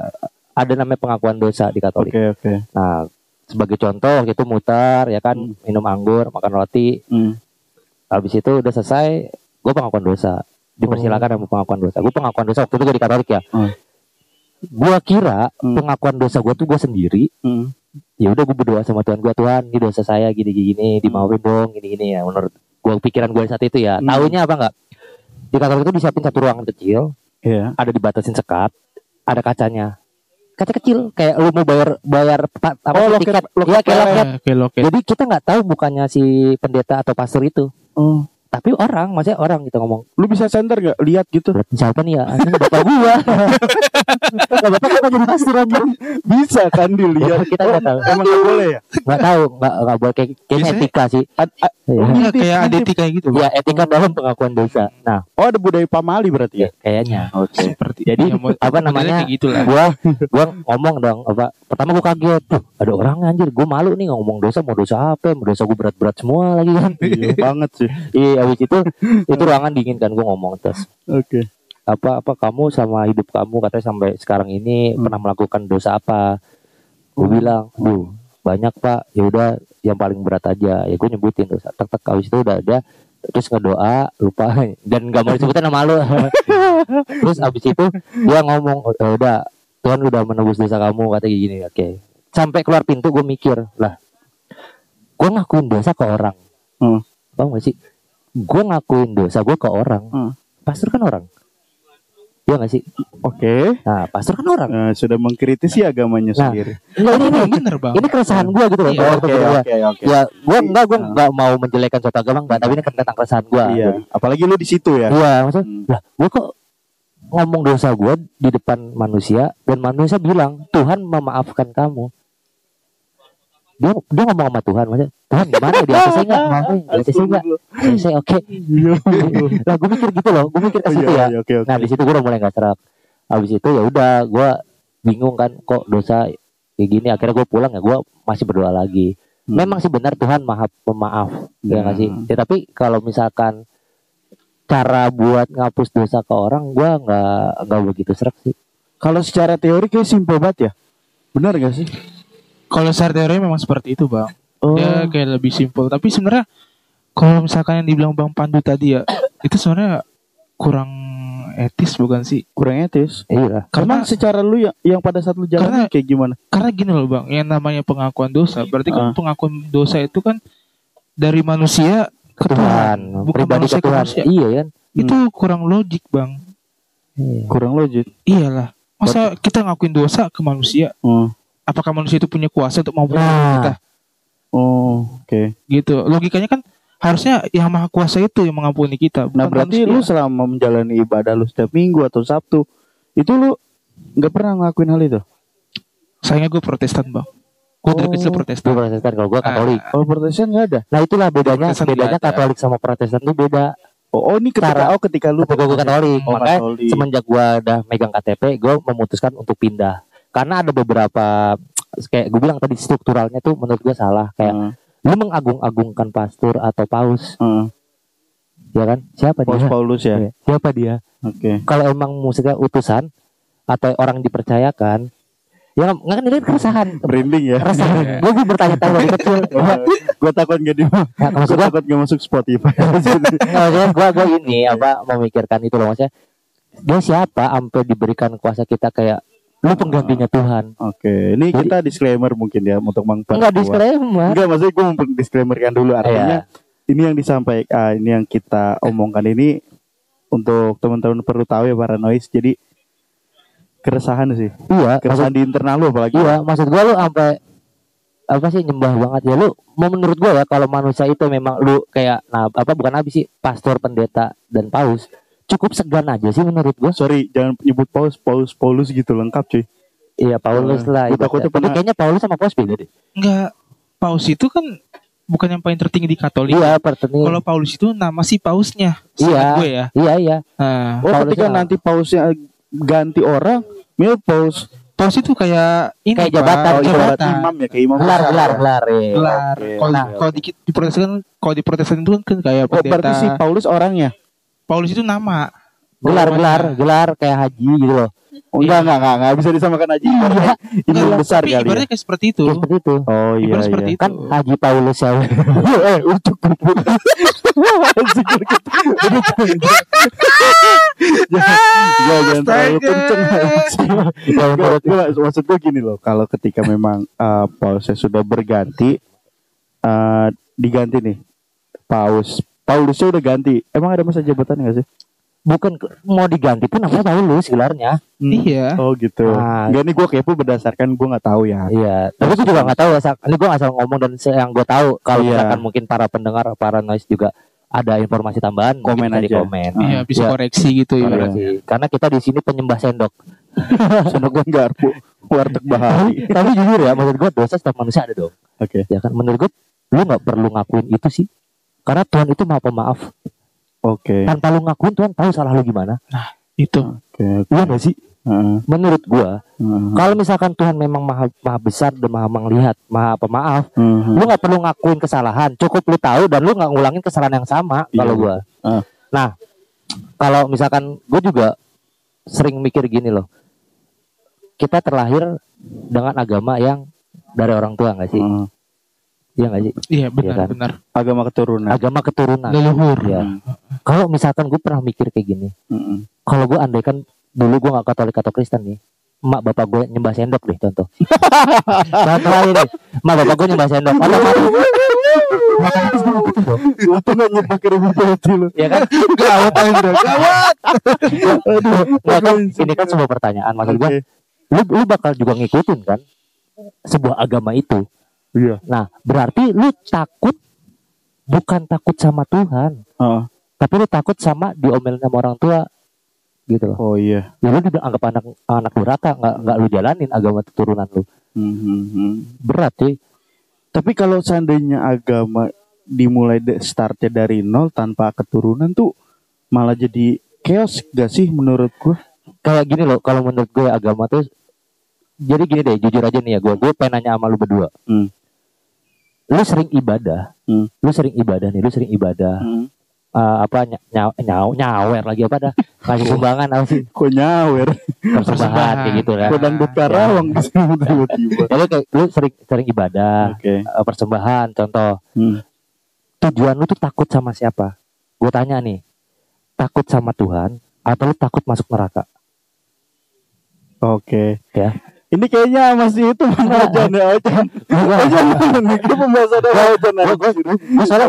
ada namanya pengakuan dosa di Katolik. Oke oke. Nah, sebagai contoh waktu itu mutar ya kan Hmm. minum anggur, makan roti. Hmm. Habis itu udah selesai, gue pengakuan dosa. Dipersilakan sama pengakuan dosa. Gue pengakuan dosa waktu itu gue di Katolik ya. Hmm. Gue kira Hmm. pengakuan dosa gue tuh gue sendiri. Hmm. Ya udah gue berdoa sama Tuhan gue Tuhan, ini dosa saya gini gini gini, dimaafin dong gini gini ya. Menurut gue pikiran gue saat itu ya. Hmm. Taunya apa enggak? Di Katolik itu disiapin satu ruangan kecil, Iya. ada dibatasin sekat, ada kacanya. Kaca kecil kayak lu mau bayar bayar pa- apa Oh, loket- tiket. loket Iya, kayak PLN. loket. oke oke Jadi kita nggak tahu bukannya si pendeta atau pastor itu. Oh. Tapi orang, maksudnya orang kita ngomong, Lu bisa center gak? Lihat gitu. "Berarti siapa nih ya? Bapak gua. *laughs* Lah, bapak kan jadi pastor. Bisa kan dilihat. Kita nggak tahu. Emang gak boleh ya? Nggak tahu, nggak nggak boleh kayak kayaknya Biasanya- etika sih. Iya. Iya, Ngintip, kayak adetik kayak gitu Ya etika dalam pengakuan dosa. Nah, Oh ada budaya pamali berarti ya? kayaknya. Oke. seperti Jadi, ya, mau- apa namanya? kayak gitu lah Gua gua ngomong dong apa pertama gua kaget tuh ada orang anjir gua malu nih ngomong dosa mau dosa apa mau dosa gua berat-berat semua lagi kan *laughs* Iya banget sih. iya habis itu *laughs* itu ruangan dingin kan gua ngomong terus Oke. apa apa kamu sama hidup kamu katanya sampai sekarang ini Hmm. pernah melakukan dosa apa gue bilang duh banyak pak. Ya udah yang paling berat aja. Ya gue nyebutin dosa tek tek habis itu udah ada terus ngedoa lupa. *laughs* Dan gak mau disebutin nama lu. *laughs* Terus abis itu dia ngomong "Oh, ya udah Tuhan udah menebus dosa kamu kata gini. Oke. Sampai keluar pintu gue mikir lah gue ngakuin dosa ke orang. Hmm. tau gak sih? Gue ngakuin dosa gue ke orang. Hmm. pastor kan orang Iya gak sih? Oke. Nah, pastor kan orang. Nah, sudah mengkritisi agamanya Nah, sendiri. Enggak, ini, ini, bener bang ini keresahan gue gitu loh. Iya, Oke oke oke. Ya, gue enggak, gue Nah. enggak mau menjelekan suatu agama enggak, tapi ini tentang keresahan gue. Iya. Apalagi lu di situ ya. Iya, maksudnya, Hmm. lah, gue kok ngomong dosa gue di depan manusia dan manusia bilang Tuhan memaafkan kamu. Dia dia ngomong sama Tuhan, maksudnya Tuhan gimana di atas saya enggak? Maafin, di atas saya enggak? Saya oke. Lah, gue mikir gitu loh, gue mikir ke Oh, situ iya, ya. Oke oke. Nah di situ gue udah mulai gak serak. Habis itu ya udah gue bingung kan kok dosa kayak gini. Akhirnya gue pulang ya gue masih berdoa lagi. Hmm. Memang sih benar Tuhan maha pemaaf ya Ya. nggak sih. Ya, tapi kalau misalkan cara buat ngapus dosa ke orang gue nggak nggak begitu serak sih. Kalau secara teori kayak simpel banget ya. Benar gak sih? Kalau secara teori memang seperti itu bang Oh. dia kayak lebih simpel tapi sebenarnya kalau misalkan yang dibilang bang Pandu tadi ya itu sebenarnya kurang etis bukan sih? kurang etis. Iya. Karena Emang secara lu yang yang pada saat lu jalan Karena- kayak gimana? karena gini loh bang, yang namanya pengakuan dosa, berarti kan Ah. pengakuan dosa itu kan dari manusia ke Tuhan, bukan pribadi manusia ke ke Tuhan. manusia. Iya kan? Itu kurang logik bang. Iya. Kurang logik. Iyalah, masa kita ngakuin dosa ke manusia? Oh, Apakah manusia itu punya kuasa untuk mampu Nah. kita? oh oke. Gitu. Logikanya kan harusnya yang maha kuasa itu yang mengampuni kita. Nah berarti manusia. lu selama menjalani ibadah lu setiap minggu atau Sabtu itu lu nggak pernah ngelakuin hal itu? sayangnya gue Protestan bang. Gue dari Oh. kecil Gue Protestan. Protestan kalau gue Katolik. Kalau Protestan nggak ada. Nah itulah bedanya Protestan bedanya. Katolik sama Protestan tuh beda. Oh, oh ini ketika Cara- oh ketika lu Ketika gue Katolik, Oh, makanya Katolik. semenjak gue udah megang KTP, gue memutuskan untuk pindah. Karena ada beberapa *tsk* kayak gue bilang tadi strukturalnya tuh menurut gue salah. Kayak Heeh, lu mengagung-agungkan pastor atau paus, heeh. ya kan? Siapa Paus dia? Paulus ya. Iya, Siapa dia? Oke. Kalau emang musiknya utusan atau orang dipercayakan, ya nggak kan ini kan keresahan. Branding ya. Keresahan. gue gue bertanya-tanya dari kecil. *laughs* gue takut gak di Nah, gue takut gak masuk Spotify. *laughs* Maksudnya gue gue ini apa memikirkan itu loh maksudnya dia siapa sampai diberikan kuasa kita kayak lu penggantinya Tuhan Oke, ini Jadi- kita disclaimer mungkin ya untuk Bang Par. enggak disclaimer Enggak, maksudnya gue mau disclaimerkan dulu artinya Iya. ini yang disampaikan ah, ini yang kita omongkan ini untuk teman-teman perlu tahu ya para noise. Jadi keresahan sih. iya maksud, Keresahan di internal lu apalagi. iya maksud gue lu sampai apa sih nyembah banget ya lu mau menurut gue ya kalau manusia itu memang lu kayak nah apa bukan nabi sih pastor pendeta dan paus cukup segan aja sih menurut gue Sorry, jangan nyebut Paus, Paus, Paulus gitu lengkap cuy. iya Paulus Eh, lah gua ibaratnya. takutnya tapi pernah- kayaknya Paulus sama Paus beda deh Enggak. Paus itu kan bukan yang paling tertinggi di Katolik. iya perteni Kalau Paulus itu nama si pausnya. Iya. Gue ya. iya iya Nah, Oh, Paulus ketika nanti Pausnya ganti orang, mil Paus Paus itu kayak ini Kayak Pak. jabatan, oh, jabatan. ibarat imam ya kayak imam. gelar besar. gelar gelar iya. Gelar. Oke, Kalau Nah. kalau di, di Protestan kalau di Protestan itu kan kayak Oh, berarti pendeta. si Paulus orangnya. Paulus itu nama. gelar gelar gelar kayak haji gitu loh Oh, enggak, enggak, enggak, enggak bisa disamakan aja. Iya. Enggak, besar tapi kali ya. ibaratnya kayak seperti itu. Kayak seperti itu Oh iya, Ibarat iya. seperti itu. kan Haji Paulus ya *laughs* eh, untuk kumpul. Jangan jangan terlalu kenceng. Ya, menurut- gua- Maksud gue gini loh, kalau ketika memang uh, Pausnya sudah berganti, uh, diganti nih, Paus, Paulusnya udah ganti. Emang ada masa jabatan nggak sih? bukan mau diganti pun namanya Paulus gelarnya Iya. Oh gitu. Ah. Enggak nih gue kepo berdasarkan gue nggak tahu ya. iya tapi gue juga nggak tahu ya ini gue asal ngomong dan yang gue tahu kalau Iya. misalkan mungkin para pendengar para noise juga ada informasi tambahan Komen di aja. komen Ah, Iya, bisa Iya. koreksi gitu ya. Koreksi. karena kita di sini penyembah sendok *laughs* Sono gue nggak arpu warteg bahari. tapi jujur ya maksud gue dosa setiap manusia ada dong Oke. ya kan menurut gue lu nggak perlu ngakuin itu sih karena Tuhan itu maha pemaaf Oke. tanpa lu ngakuin Tuhan tahu salah lu gimana Itu. Oke. iya gak sih Heeh, menurut gua heeh, kalau misalkan Tuhan memang maha, maha besar dan maha melihat maha pemaaf heeh. lu nggak perlu ngakuin kesalahan cukup lu tahu dan lu nggak ngulangin kesalahan yang sama Iya. kalau gua Ah. nah kalau misalkan gue juga sering mikir gini loh kita terlahir dengan agama yang dari orang tua nggak sih Heeh. Iya nggak sih Iya, benar, kan? benar. Agama keturunan. agama keturunan. Leluhur. ya kalau misalkan gue pernah mikir kayak gini Heeh. kalau gue andaikan dulu gue nggak katolik atau kristen nih emak bapak gue nyembah sendok deh contoh. *laughs* Contoh aja deh. Emak bapak gue nyembah sendok. Dong Untung gak nyebut ke rumah putih lu. ya kan? Gawat Andra, gawat. Aduh, Nggak kan ini kan sebuah pertanyaan. Maksud gue lu lu bakal juga ngikutin kan sebuah agama itu Iya. nah berarti lu takut bukan takut sama Tuhan Heeh. tapi lu takut sama diomelin sama orang tua gitu loh Oh iya. ya lu dianggap anak anak durhaka nggak nggak lu jalanin agama keturunan lu Mhm. berat cuy Tapi kalau seandainya agama dimulai startnya dari nol tanpa keturunan tuh malah jadi chaos gak sih menurut gua? kayak gini loh kalau menurut gue agama tuh jadi gini deh jujur aja nih ya gue gue pengen nanya sama lu berdua Hmm. Lu sering ibadah Hmm. lu sering ibadah nih lu sering ibadah Hmm. Eh, apa ny- nyaw, nyaw, nyawer lagi apa dah ngasih sumbangan apa sih Kok nyawer? persembahan kayak gitu dangdut Karawang di sini tiba-tiba. ya lu kayak lu sering sering ibadah Oke. eh, persembahan contoh Hmm. tujuan lu tuh takut sama siapa gue tanya nih takut sama Tuhan atau lu takut masuk neraka? Oke. Ya. Ini kayaknya masih itu *laughs* pembahasan ya Ojan. Ojan kayak pembahasan ya Ojan.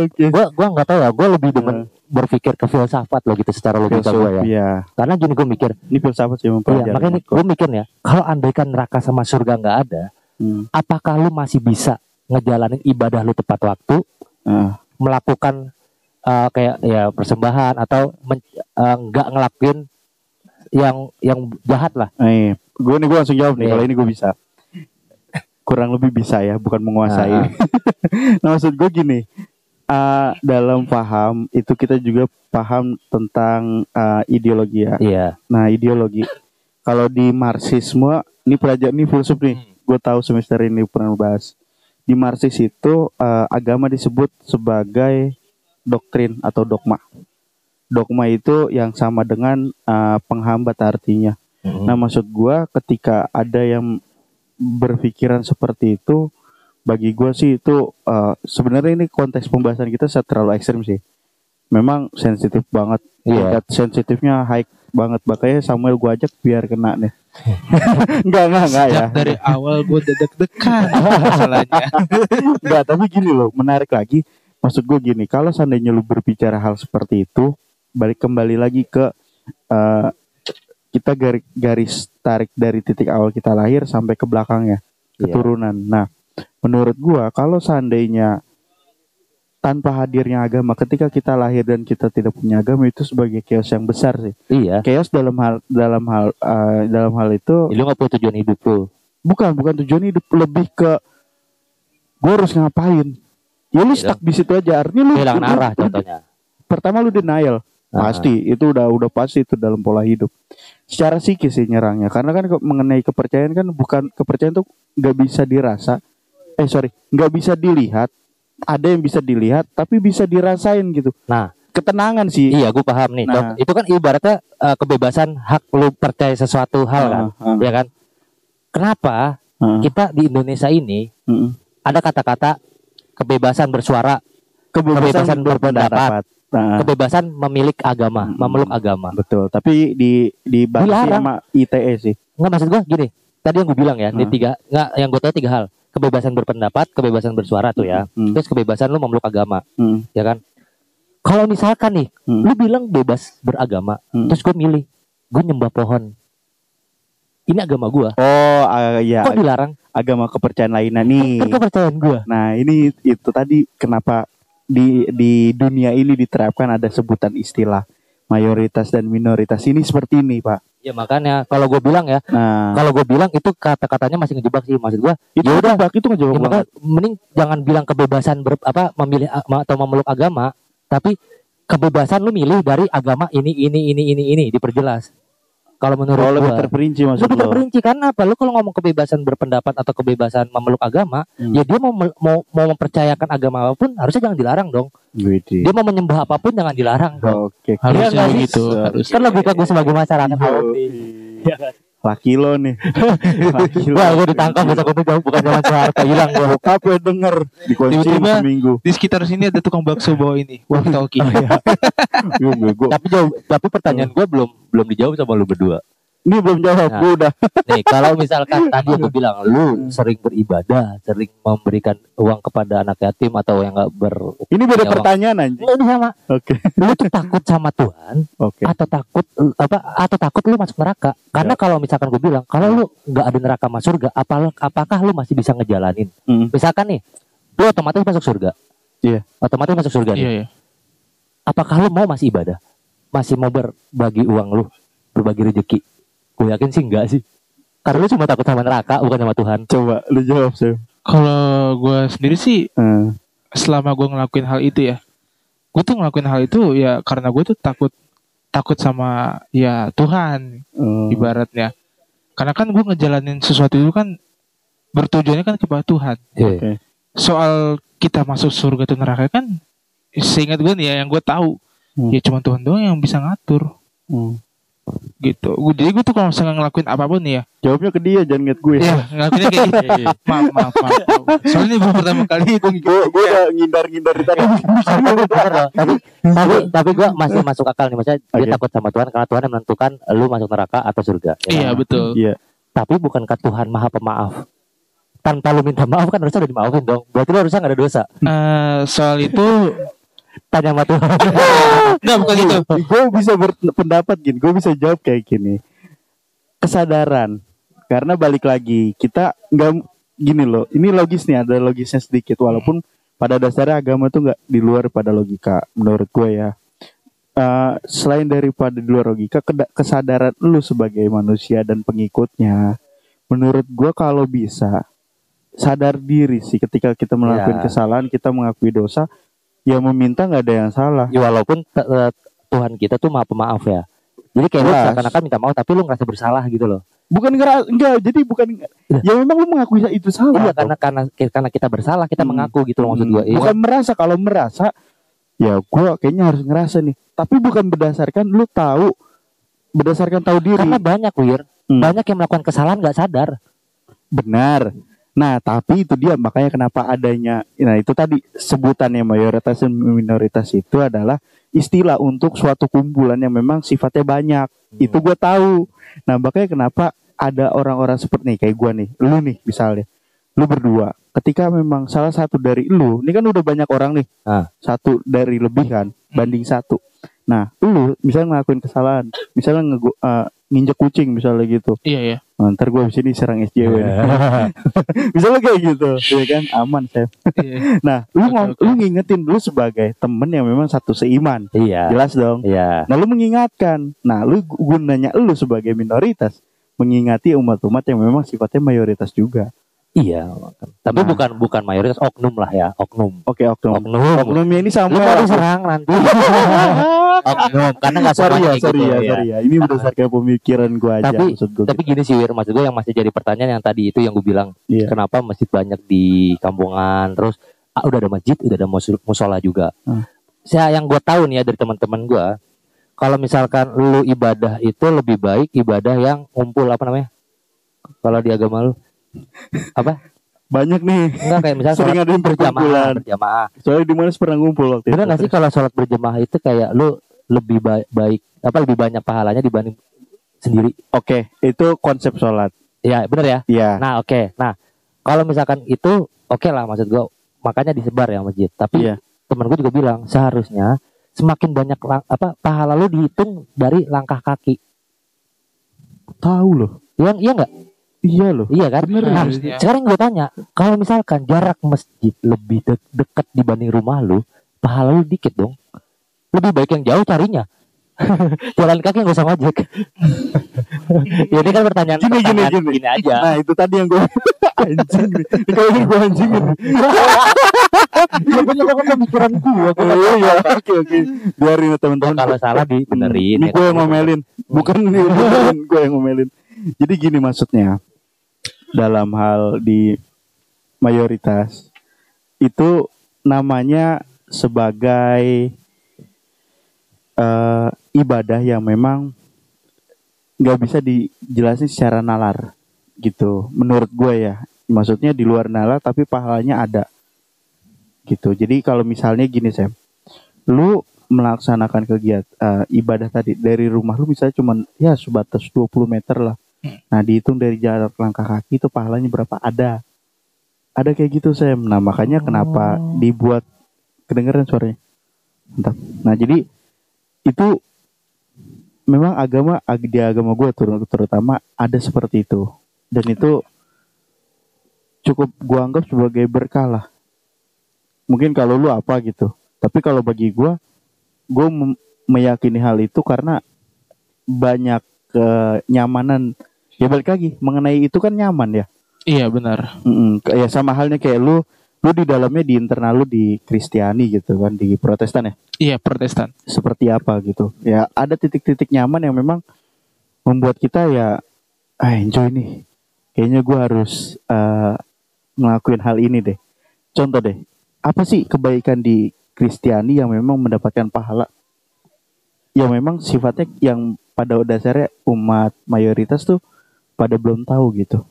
Oke. Gua gua nggak tahu ya, gua lebih demen berpikir ke filsafat loh gitu secara logika gua ya. Iya. Karena gini gue mikir, Ini filsafat sih iya, mempelajari. makanya gue mikir ya, kalau andaikan neraka sama surga nggak ada, Hmm. apakah lu masih bisa ngejalanin ibadah lu tepat waktu, Ah. melakukan eh, kayak ya persembahan atau eh, nggak ngelakuin yang yang jahat lah. Eh, gue nih gue langsung jawab nih Iya. kalau ini gue bisa. Kurang lebih bisa ya, bukan menguasai. Ah. *laughs* nah, maksud gue gini, ah, dalam paham itu kita juga paham tentang ah, ideologi ya. Iya. Nah, ideologi. Kalau di Marxisme, ini pelajar ini filsuf nih. Gue tahu semester ini pernah bahas. Di Marxis itu eh, agama disebut sebagai doktrin atau dogma. Dogma itu yang sama dengan eh, penghambat artinya. Mm-mm. Nah, maksud gua ketika ada yang berpikiran seperti itu, bagi gua sih itu eh, sebenarnya ini konteks pembahasan kita saya terlalu ekstrim sih. Memang sensitif banget, Iya. tingkat sensitifnya high banget. Makanya Samuel gua ajak biar kena nih. *laughs* enggak, enggak, enggak ya. Dari awal gue dedek-dekan masalahnya. *laughs* Enggak, tapi gini loh, menarik lagi. Maksud gue gini, kalau seandainya lu berbicara hal seperti itu, balik kembali lagi ke eh, kita garis, garis tarik dari titik awal kita lahir sampai ke belakangnya, Iya. keturunan. Nah, menurut gua kalau seandainya tanpa hadirnya agama, ketika kita lahir dan kita tidak punya agama itu sebagai chaos yang besar sih. Iya. Chaos dalam hal dalam hal eh, dalam hal itu Lu nggak punya tujuan hidup lu. bukan bukan tujuan hidup lebih ke gue harus ngapain ya lu Gitu. stuck di situ aja artinya lu Kehilangan lu- arah lu- contohnya. pertama lu denial Ah. pasti itu udah udah pasti itu dalam pola hidup secara psikis sih nyerangnya karena kan ke- mengenai kepercayaan kan bukan kepercayaan tuh nggak bisa dirasa eh sorry nggak bisa dilihat ada yang bisa dilihat tapi bisa dirasain gitu Nah, ketenangan sih iya gue paham nih. Nah. Itu kan ibaratnya eh, kebebasan hak lu percaya sesuatu hal kan. Ah, ah, Ya kan? Kenapa ah, kita di Indonesia ini mm. ada kata-kata kebebasan bersuara, Kebebasan berpendapat. Nah, kebebasan memilih agama, Hmm. memeluk agama. betul tapi di di sama ITE sih Enggak maksud gua gini. Tadi yang gue bilang ya, di Hmm. tiga enggak yang gue tahu tiga hal. Kebebasan berpendapat, kebebasan bersuara tuh ya. Hmm. Terus kebebasan lu memeluk agama, Hmm. ya kan? Kalau misalkan nih, Hmm. lu bilang bebas beragama, Hmm. terus gue milih, gue nyembah pohon. Ini agama gua. Oh, ah, ya Kok dilarang? agama kepercayaan lainnya nih. Kan kepercayaan gua. Nah, ini itu tadi kenapa di di dunia ini diterapkan ada sebutan istilah mayoritas dan minoritas ini seperti ini, Pak. Ya makanya kalau gue bilang ya, Nah, kalau gue bilang itu kata-katanya masih ngejebak sih maksud gua. itu ya udah. ngejebak, itu ngejebak Ya, makanya mending jangan bilang kebebasan ber, apa memilih atau memeluk agama, tapi kebebasan lu milih dari agama ini ini ini ini ini diperjelas. Kalau menurut Oh, lebih gua. terperinci maksud Lebih lo. terperinci karena apa? Lu kalau ngomong kebebasan berpendapat atau kebebasan memeluk agama, Hmm. ya dia mau mau mau mempercayakan agama apa pun harusnya jangan dilarang dong. Widih. Dia mau menyembah apa pun jangan dilarang dong. Oke. Iya Harusnya sih? begitu. Harus. Kan logika gue sebagai masyarakat. Iya. Laki lo nih. *laughs* Laki lo. Wah, gue ditangkap besok itu jauh bukan zaman Soeharto hilang gue. Bokap ya denger di kunci Tiba-tiba- seminggu. Di sekitar sini ada tukang bakso bawa ini. Talkie. Gue bego. Tapi jauh, tapi pertanyaan gue belum belum dijawab sama lu berdua. Ini belum jawab, Nah. gue udah. *laughs* Nih, kalau misalkan tadi aku bilang lu sering beribadah, sering memberikan uang kepada anak yatim atau yang nggak ber Ini beda pertanyaan anjing. Lu sama, Oke. lu tuh takut sama Tuhan Oke. atau takut apa atau takut lu masuk neraka? Karena kalau misalkan gue bilang kalau lu nggak ada neraka masuk surga, apakah apakah lu masih bisa ngejalanin? Hmm. Misalkan nih, lu otomatis masuk surga. Iya. Otomatis masuk surga nih. Iya, iya. Apakah lu mau masih ibadah? Masih mau berbagi uang lu, berbagi rezeki? Gue yakin sih enggak sih. Karena lu cuma takut sama neraka, bukan sama Tuhan. Coba lu jawab, Sam. Kalau gue sendiri sih Hmm. selama gue ngelakuin hal itu ya, gue tuh ngelakuin hal itu ya karena gue tuh takut takut sama ya Tuhan Hmm. ibaratnya. Karena kan gue ngejalanin sesuatu itu kan bertujuannya kan kepada Tuhan. Oke. Soal kita masuk surga atau neraka kan seingat gue nih ya yang gue tahu Hmm. ya cuma Tuhan doang yang bisa ngatur. Hmm. Gitu Gua- jadi gue tuh kalau misalnya ngelakuin apa pun nih ya Jawabnya ke dia jangan ngeliat gue. ya ngelakuinnya kayak gitu maaf maaf maaf, maaf. soalnya ini baru pertama kali gue gue gue udah ngindar-ngindar di tadi. Tapi tapi tapi gue masih masuk akal nih maksudnya dia Oke. takut sama Tuhan karena Tuhan yang menentukan lu masuk neraka atau surga ya iya kan? betul Iya. tapi bukankah Tuhan maha pemaaf tanpa lu minta maaf kan harusnya udah dimaafin dong berarti lu harusnya gak ada dosa Eh, soal itu tanya sama Tuhan *laughs* nggak bukan itu gue bisa berpendapat gini, gue bisa jawab kayak gini. Kesadaran, karena balik lagi kita nggak gini loh. Ini logis nih, ada logisnya sedikit. Walaupun pada dasarnya agama tuh nggak di luar pada logika, menurut gue ya. Eh, selain daripada di luar logika, kesadaran lu sebagai manusia dan pengikutnya, menurut gue kalau bisa sadar diri sih ketika kita melakukan Ya. kesalahan, kita mengakui dosa, ya meminta nggak ada yang salah. ya, walaupun Tuhan kita tuh maha pemaaf ya. Jadi kayak lu seakan-akan minta maaf tapi lu ngerasa bersalah gitu loh. Bukan ngera enggak jadi bukan ya memang lu mengakui itu salah iya karena karena karena kita bersalah kita Hmm. mengaku gitu loh maksud Hmm. gue iya. bukan merasa. Kalau merasa ya gua kayaknya harus ngerasa nih. Tapi bukan berdasarkan lu tahu berdasarkan tahu diri. Karena banyak wir. Hmm. banyak yang melakukan kesalahan nggak sadar. Benar nah tapi itu dia makanya kenapa adanya nah itu tadi sebutannya mayoritas dan minoritas itu adalah istilah untuk suatu kumpulan yang memang sifatnya banyak. Itu gue tahu. Nah makanya kenapa ada orang-orang seperti nih kayak gue nih lu nih misalnya lu berdua ketika memang salah satu dari lu ini kan udah banyak orang nih Ah. satu dari lebih kan banding satu. Nah lu misalnya ngelakuin kesalahan misalnya ngego- eh, nginjek kucing misalnya gitu. Iya iya ntar gue abis ini serang SJW nih. *laughs* misalnya kayak gitu? Ya kan? Aman saya iya. Nah lu ngom- oke. lu ngingetin lu sebagai temen yang memang satu seiman. Iya. Jelas dong. Iya. Nah lu mengingatkan. Nah lu gu- gunanya lu sebagai minoritas Mengingati umat-umat yang memang sifatnya mayoritas juga iya tapi Nah. bukan bukan mayoritas oknum lah ya oknum. Oke oknum. Oknum. Oknumnya ini lu sama mau diserang nanti? *laughs* Oknum karena nggak Sorry ya sorry gitu, ya ya. sorry ya. Ini berdasarkan pemikiran gue aja Tapi- gue tapi gini sih Wir. Maksud gue yang masih jadi pertanyaan yang tadi itu yang gue bilang Iya. kenapa masjid banyak di kampungan? Terus ah, udah ada masjid udah ada musola juga. Hmm. saya yang gue tahu nih ya dari teman-teman gue kalau misalkan lu ibadah itu lebih baik ibadah yang ngumpul apa namanya kalau di agama lu apa? Banyak nih. Enggak kayak misalnya *laughs* Sering ada yang berjamaah berjamaah. Soalnya di mana pernah ngumpul waktu bener itu. sih kalau sholat berjamaah itu kayak lu lebih baik, baik apa lebih banyak pahalanya dibanding sendiri? Oke itu konsep sholat. Ya bener ya? Ya Nah oke, nah kalau misalkan itu oke lah maksud gua makanya disebar ya masjid. Tapi Iya. temen gue juga bilang seharusnya semakin banyak lang- apa pahala lu dihitung dari langkah kaki. Tahu loh. Iya iya nggak? Iya loh Iya kan? Bener, nah, iya. sekarang gue tanya, kalau misalkan jarak masjid lebih de- dekat dibanding rumah lu, pahala lu dikit dong. Lebih baik yang jauh carinya. *laughs* Jalan kaki nggak usah ngojek. ya ini kan pertanyaan Gini, gini, pertanyaan gini. aja. Nah itu tadi yang gue *laughs* Anjing Ini Kalau ini gue anjing nih *laughs* Ya bener kan pemikiran gua. Oh, iya oke oke Biarin ya, teman-teman Kalau salah dibenerin. Ini ya gue yang ngomelin, bukan gue yang ngomelin. Jadi gini maksudnya dalam hal di mayoritas itu namanya sebagai eh, ibadah yang memang nggak bisa dijelasin secara nalar gitu. Menurut gue ya, maksudnya di luar nalar tapi pahalanya ada gitu. Jadi kalau misalnya gini Sam, lu melaksanakan kegiatan ibadah tadi dari rumah lu misalnya cuman ya sebatas 20 meter lah. Nah, dihitung dari jarak langkah kaki itu pahalanya berapa? Ada. Ada kayak gitu, Sam. Nah, makanya kenapa dibuat kedengeran suaranya. Mantap. Nah, jadi itu memang agama ag- di agama gue terutama ada seperti itu. Dan itu cukup gua anggap sebagai berkah lah. Mungkin kalau lu apa gitu. Tapi kalau bagi gua gue meyakini hal itu karena banyak kenyamanan ya balik lagi. Mengenai itu kan nyaman ya? Iya benar. Mm-mm. ya sama halnya kayak lu lu di dalamnya di internal lu di Kristiani gitu kan di Protestan ya? Iya Protestan. seperti apa gitu. Ya ada titik-titik nyaman yang memang membuat kita ya ah enjoy nih. Kayaknya gua harus eh, ngelakuin hal ini deh. Contoh deh apa sih kebaikan di Kristiani yang memang mendapatkan pahala? Yang memang sifatnya yang pada dasarnya umat mayoritas tuh pada belum tahu gitu.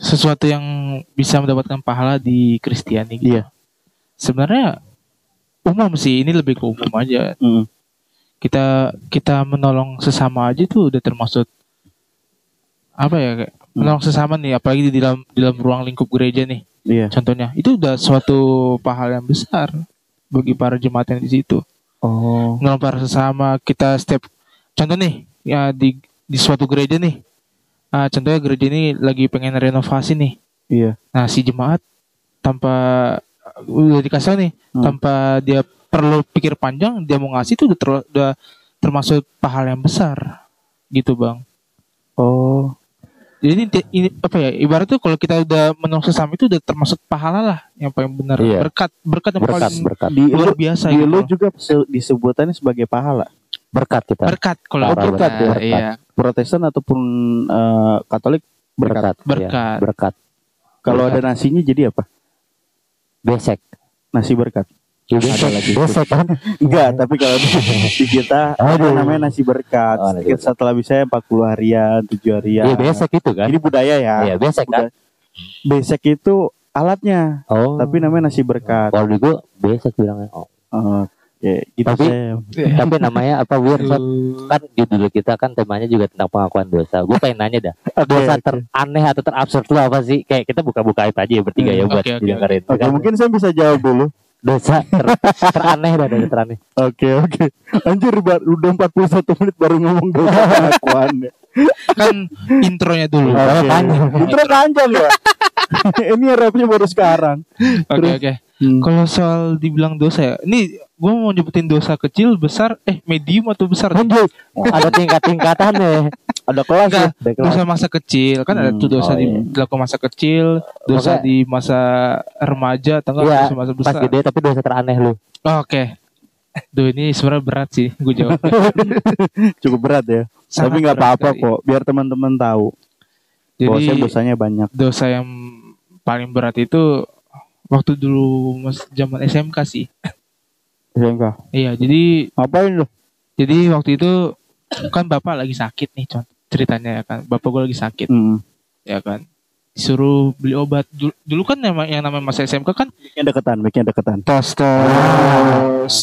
sesuatu yang bisa mendapatkan pahala di Kristiani gitu. Iya. Sebenarnya umum sih, ini lebih ke umum aja. Mm. Kita kita menolong sesama aja tuh udah termasuk apa ya kayak menolong sesama nih, apalagi di dalam di dalam ruang lingkup gereja nih. Iya. Contohnya, itu udah suatu pahala yang besar bagi para jemaat yang di situ. Oh. Menolong para sesama, kita setiap contoh nih ya di di suatu gereja nih. Ah, contohnya gereja ini lagi pengen renovasi nih. Iya. Nah, si jemaat tanpa udah dikasih nih, Hmm. tanpa dia perlu pikir panjang, dia mau ngasih itu udah, ter- udah termasuk pahala yang besar. Gitu, Bang. Oh. Jadi ini, ini apa ya? Ibaratnya kalau kita udah menolong sesama itu udah termasuk pahala lah yang paling benar. Iya. Berkat, berkat yang berkat paling berkat Di luar lu, biasa di gitu. juga se- disebutannya sebagai pahala. Berkat kita Berkat kalau kita, berkat ya, berkat. iya. Protestan ataupun eh, Katolik berkat. berkat Berkat. iya, berkat Kalau Berkat. ada nasinya jadi apa? besek Nasi berkat. Ya, Ada besek lagi. besek kan Enggak, tapi kalau di, di kita *laughs* ada namanya nasi berkat. Oh, Sedikit berkat. setelah bisa 40 harian, 7 harian. Iya besek itu kan Ini budaya ya. Iya besek kan. Besek itu alatnya, oh tapi namanya nasi berkat. kalau di gua besek bilangnya oh. Oke, gitu Tapi- Sam. *laughs* tapi namanya apa? Aduh. kan judul kita kan temanya juga tentang pengakuan dosa gue pengen nanya dah *laughs* Oke, dosa oke. teraneh atau terabsurd lu apa sih kayak kita buka-buka aib aja ya bertiga ya Hmm, buat oke, oke, didengerin Oke, Kan? mungkin saya bisa jawab dulu. Dosa ter- *laughs* teraneh dah dosa teraneh Oke, oke. Anjir, ba- udah 41 menit baru ngomong dosa *laughs* pengakuan. kan intronya dulu. Oke. Oh, panjang. Intro panjang ya. *laughs* Ini rapnya baru sekarang. Oke Terus- oke. Hmm. Kalau soal dibilang dosa ya, ini gue mau nyebutin dosa kecil, besar, eh medium atau besar? Anjay, ada tingkat-tingkatan ya. Ada kelas ya. Enggak, Ada kelas. dosa masa kecil kan ada Hmm, tuh dosa oh di iya. dilakukan masa kecil, dosa Maka- di masa remaja, atau enggak Iya, dosa masa pas besar. gede tapi dosa teraneh lu. Oh, Oke. Duh ini sebenarnya berat sih gue jawab. *laughs* Cukup berat ya. Sangat Tapi nggak apa-apa kok. Biar teman-teman tahu. Jadi Bahwasanya dosanya banyak. dosa yang paling berat itu waktu dulu mas zaman SMK sih. Ya enggak. Iya, jadi Ngapain lu? jadi waktu itu kan bapak lagi sakit nih contoh ceritanya ya kan. Bapak gue lagi sakit Hmm. ya kan. Disuruh beli obat. Dulu, dulu kan yang, yang namanya masa SMK kan Mic-nya deketan, mic-nya deketan. tos tos.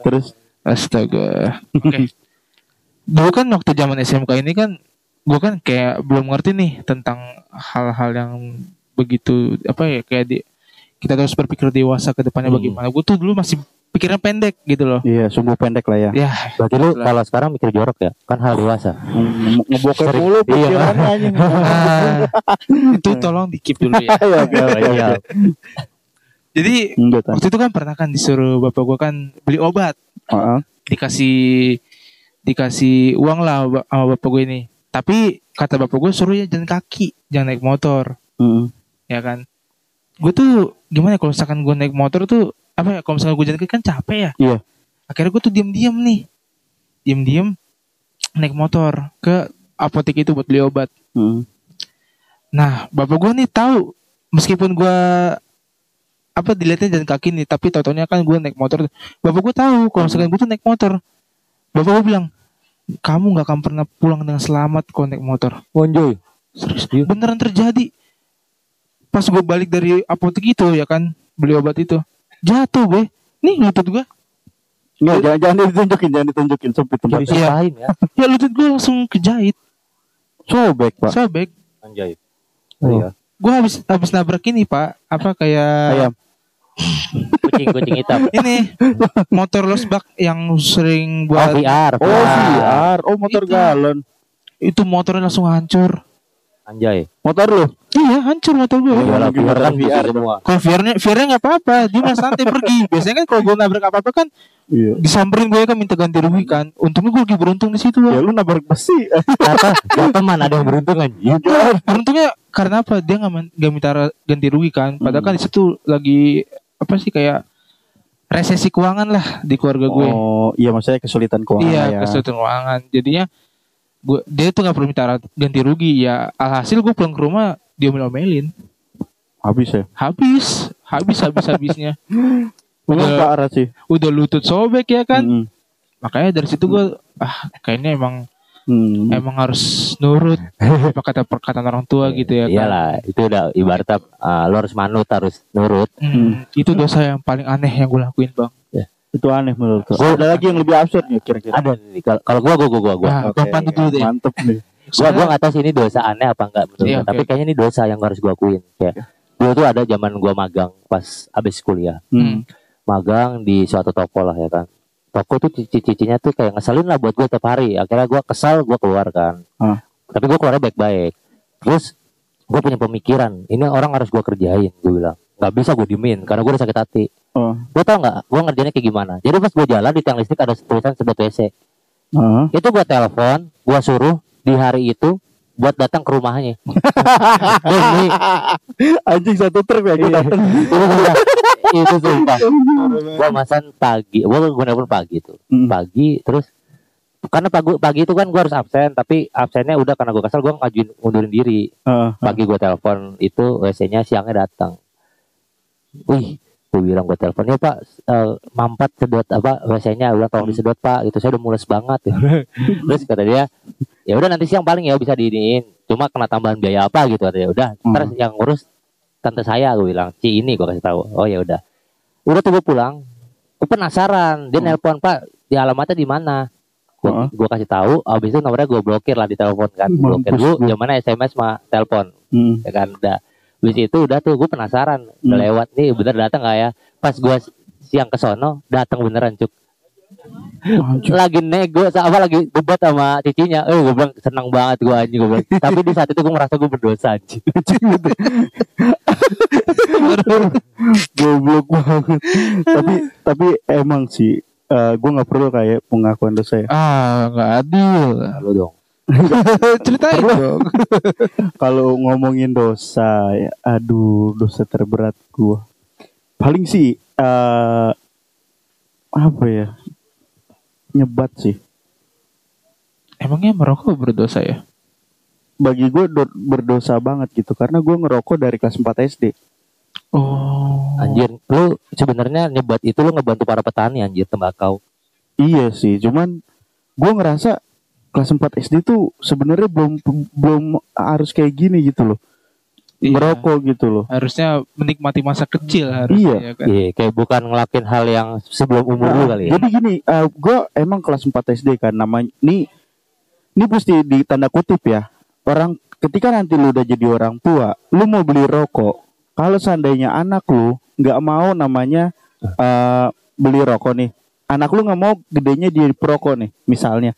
Terus Astaga. Oke. *laughs* Dulu kan waktu zaman SMK ini kan gue kan kayak belum ngerti nih tentang hal-hal yang begitu apa ya kayak di kita terus berpikir dewasa ke depannya Hmm. bagaimana. Gue tuh dulu masih pikirnya pendek gitu loh. iya, sumbu pendek lah ya. Ya, Berarti lu Lah. kalau sekarang mikir jorok ya? Kan hal dewasa. Ngebokep mulu Iya. pikirannya *laughs* anjing. itu tolong di keep dulu ya. *laughs* Iya. oke. Jadi Enggak, Tan. waktu itu kan pernah kan disuruh bapak gue kan beli obat, Heeh. dikasih dikasih uang lah sama bapak gue ini. Tapi kata bapak gue suruh ya jalan kaki, jangan naik motor. Hmm. ya kan gue tuh gimana ya, kalau misalkan gue naik motor tuh apa ya kalau misalkan gue jalan kan capek ya Iya. akhirnya gue tuh diem-diem nih diem-diem naik motor ke apotek itu buat beli obat Hmm. nah bapak gue nih tahu meskipun gue apa dilihatnya jalan kaki nih tapi tau taunya kan gue naik motor bapak gue tahu kalau misalkan gue tuh naik motor bapak gue bilang kamu nggak akan pernah pulang dengan selamat kalau naik motor Monjoy. Serius, Iya. beneran terjadi. Pas gue balik dari apotek itu ya kan, beli obat itu. Jatuh gue. Nih lutut gue. Enggak, jangan, jangan ditunjukin, jangan ditunjukin sempit tempat. Jadi ya. Ya lutut gue langsung kejahit. Sobek, Pak. Sobek. Anjay. Oh. Iya. Gue habis habis nabrak ini pak. Apa kayak Ayam. Kucing-kucing hitam. *laughs* ini motor losbak yang sering Oh, buat VR. Oh, VR. Oh, motor Itu. galon. itu motornya langsung hancur. Anjay. Motor lu. Iya hancur motor gue. Lagi VR kan VR. semua. Kalau VR-nya VR-nya nggak apa-apa, dia mah santai pergi. *laughs* Biasanya kan kalau gue nabrak apa-apa kan Iya. disamperin gue kan minta ganti rugi kan. Untungnya gue lagi beruntung di situ. Ya lu nabrak besi. Kata, kata mana ada yang beruntung anjing. Beruntungnya karena apa? Dia nggak minta ganti rugi kan. Padahal kan di situ lagi apa sih kayak resesi keuangan lah di keluarga gue. Oh, iya maksudnya kesulitan keuangan iya, ya. kesulitan keuangan. Jadinya gue dia tuh nggak perlu minta ganti rugi ya. Alhasil gue pulang ke rumah dia omelin Habis ya. Habis, habis habis habisnya. *laughs* Udah- parah sih. Udah lutut sobek ya kan. Mm-mm. makanya dari situ gue ah kayaknya emang Hmm. emang harus nurut apa kata perkataan orang tua gitu ya kan Iyalah, itu udah ibaratnya uh, lo harus manut, harus nurut. Hmm, itu dosa yang paling aneh yang gue lakuin bang Itu aneh menurut gua. Gua- Ada lagi yang lebih absurd ya kira-kira. Ada nih, kalau gua gua gua gua gua. Nah, Pandu dulu deh. Mantep nih. Gua gua nggak tahu sih ini dosa aneh apa enggak menurut Iya, gua. oke. tapi kayaknya ini dosa yang harus gua akuin. Kayak dulu tuh ada zaman gua magang pas abis kuliah. Hmm. Magang di suatu toko lah ya kan. Toko tuh cici-cicinya tuh kayak ngeselin lah buat gue tiap hari. Akhirnya gua kesal, gua keluar kan. Ah. Tapi gua keluarnya baik-baik. Terus gua punya pemikiran, ini orang harus gua kerjain, gue bilang. Gak bisa gue dimin karena gue udah sakit hati. Oh. Gue tau nggak, gue ngerjainnya kayak gimana. Jadi pas gue jalan di tiang listrik ada tulisan sedot WC. Ah. Itu gue telepon, gue suruh di hari itu buat datang ke rumahnya. Demi *laughs* Anjing satu truk ya gue itu sumpah, itu sumpah. Gue masan pagi, gue bener-bener pagi tuh. Hmm. Pagi terus karena pagi pagi itu kan gue harus absen, tapi absennya udah karena gue kesel gue ngajuin mundurin diri. Ah. Pagi gue telepon itu WC-nya siangnya datang. Wih, gue bilang gue telepon ya pak eh, mampat sedot apa WC-nya udah tolong disedot pak. Itu saya udah mules banget. *laughs* Terus kata dia ya udah nanti siang paling ya bisa diiniin. Cuma kena tambahan biaya apa? Gitu katanya udah Hmm. yang ngurus tante saya gue bilang. Ci ini gue kasih tahu. Oh ya udah. Udah tuh gue pulang gue penasaran. Dia Hmm. nelpon pak di alamatnya di mana? Gue gue kasih tahu abis itu nomornya gue blokir lah di telepon kan. Blokir dulu lu. zamannya sms mah telepon. Hmm. ya kan udah Habis itu udah tuh gue penasaran. Udah Hmm. lewat nih bener datang gak ya? Pas gue siang ke sono datang beneran cuk. Lagi nego sama lagi debat sama cicinya eh gue bilang senang banget gue anjing gue bilang. *laughs* Tapi di saat itu gue merasa gue berdosa anjing. *laughs* Goblok banget. tapi tapi emang sih eh gue nggak perlu kayak pengakuan dosa ya. ah nggak adil. Lu dong *laughs* ceritain dong *laughs* Kalau ngomongin dosa, ya, aduh dosa terberat gue. Paling sih eh apa ya? Nyebat sih. emangnya merokok berdosa ya Bagi gue do- berdosa banget gitu karena gue ngerokok dari kelas 4 SD. oh anjir lu sebenarnya nyebat itu lu ngebantu para petani anjir tembakau Iya sih, cuman gue ngerasa kelas 4 SD tuh sebenarnya belum belum harus kayak gini gitu loh. Iya. Merokok gitu loh. harusnya menikmati masa kecil harusnya Iya. ya kan iya kayak bukan ngelakuin hal yang sebelum umur lu Nah, kali ya Jadi gini, gue emang kelas 4 SD kan namanya ini ini mesti di tanda kutip ya. Orang ketika nanti lu udah jadi orang tua, lu mau beli rokok. Kalau seandainya anak lu nggak mau namanya eh, beli rokok nih, anak lu nggak mau gedenya di perokok nih, misalnya.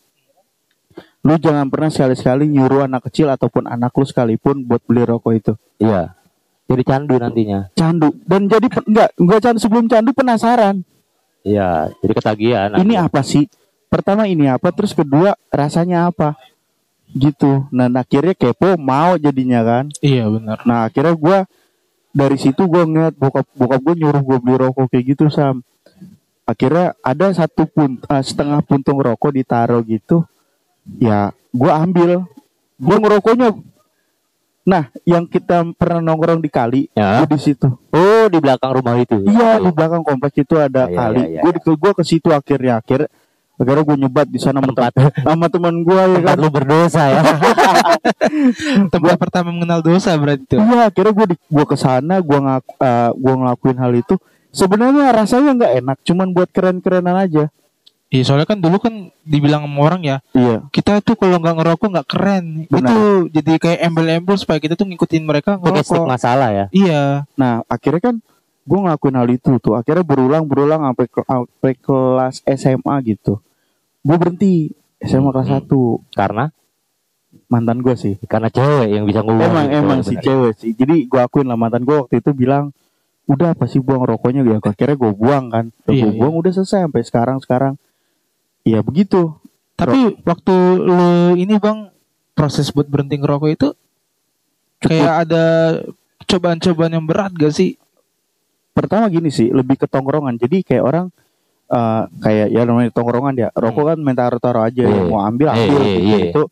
Lu jangan pernah sekali-sekali nyuruh anak kecil ataupun anak lu sekalipun buat beli rokok itu. iya jadi candu nantinya Candu dan jadi pe- nggak nggak candu sebelum candu penasaran. iya jadi ketagihan ini nanti. apa sih? Pertama ini apa? Terus kedua rasanya apa? Gitu. Nah akhirnya kepo mau jadinya kan. iya benar Nah akhirnya gua dari situ gua ngeliat bokap bokap gue nyuruh gue beli rokok kayak gitu sam. Akhirnya ada satu pun eh, setengah puntung rokok ditaruh gitu. Ya gua ambil. Gua ngerokoknya. Nah yang kita pernah nongkrong di kali ya di situ. oh di belakang rumah itu Iya di belakang kompleks itu ada Iya, kali. iya, iya, gue ke gua ke situ akhirnya akhir akhirnya gue nyebat di sana Tempat. tem- sama teman gue ya kan. lu berdosa ya *laughs* tempat pertama mengenal dosa berarti tuh Iya akhirnya gue di gue ke sana gue ngak eh, gua ngelakuin hal itu. Sebenarnya rasanya nggak enak, cuman buat keren-kerenan aja. Iya soalnya kan dulu kan dibilang sama orang ya Iya. kita tuh kalau nggak ngerokok nggak keren Benar. itu jadi kayak embel-embel supaya kita tuh ngikutin mereka ngerokok stigma salah ya iya Nah akhirnya kan gue ngelakuin hal itu tuh. Akhirnya berulang berulang sampai ke- sampai kelas SMA gitu. Gue berhenti SMA kelas Hmm. 1 karena mantan gue sih. karena cewek yang bisa ngubah emang gitu, emang si cewek sih jadi gue akuin lah mantan gue waktu itu bilang udah apa sih buang rokoknya ya akhirnya gue buang kan gue Iya, buang udah selesai sampai sekarang sekarang ya begitu tapi waktu lu ini bang proses buat berhenti ngerokok itu kayak ada cobaan-cobaan yang berat gak sih pertama gini sih lebih ke tongkrongan jadi kayak orang eh, kayak ya namanya tongkrongan ya rokok kan main taruh taruh aja Iya. mau ambil Iya, ambil iya, gitu, iya. gitu.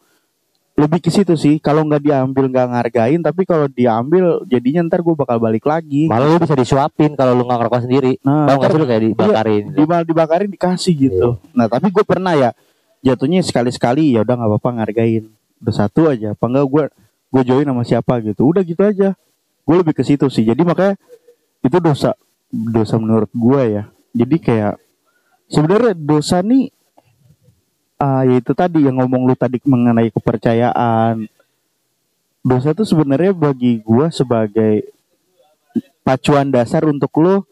Lebih ke situ sih kalau nggak diambil nggak ngargain tapi kalau diambil jadinya ntar gue bakal balik lagi. Malah lu bisa disuapin kalau lu nggak ngerokok sendiri. nah Tahu nggak sih lu kayak dibakarin. dimal dibakarin dikasih gitu. Nah tapi gue pernah ya jatuhnya sekali sekali ya udah nggak apa-apa ngargain. Udah satu aja apa enggak gue gue join sama siapa gitu. Udah gitu aja. Gue lebih ke situ sih. Jadi makanya itu dosa dosa menurut gue ya. Jadi kayak sebenarnya dosa nih ah ya itu tadi yang ngomong lu tadi mengenai kepercayaan dosa tuh sebenarnya bagi gue sebagai pacuan dasar untuk lu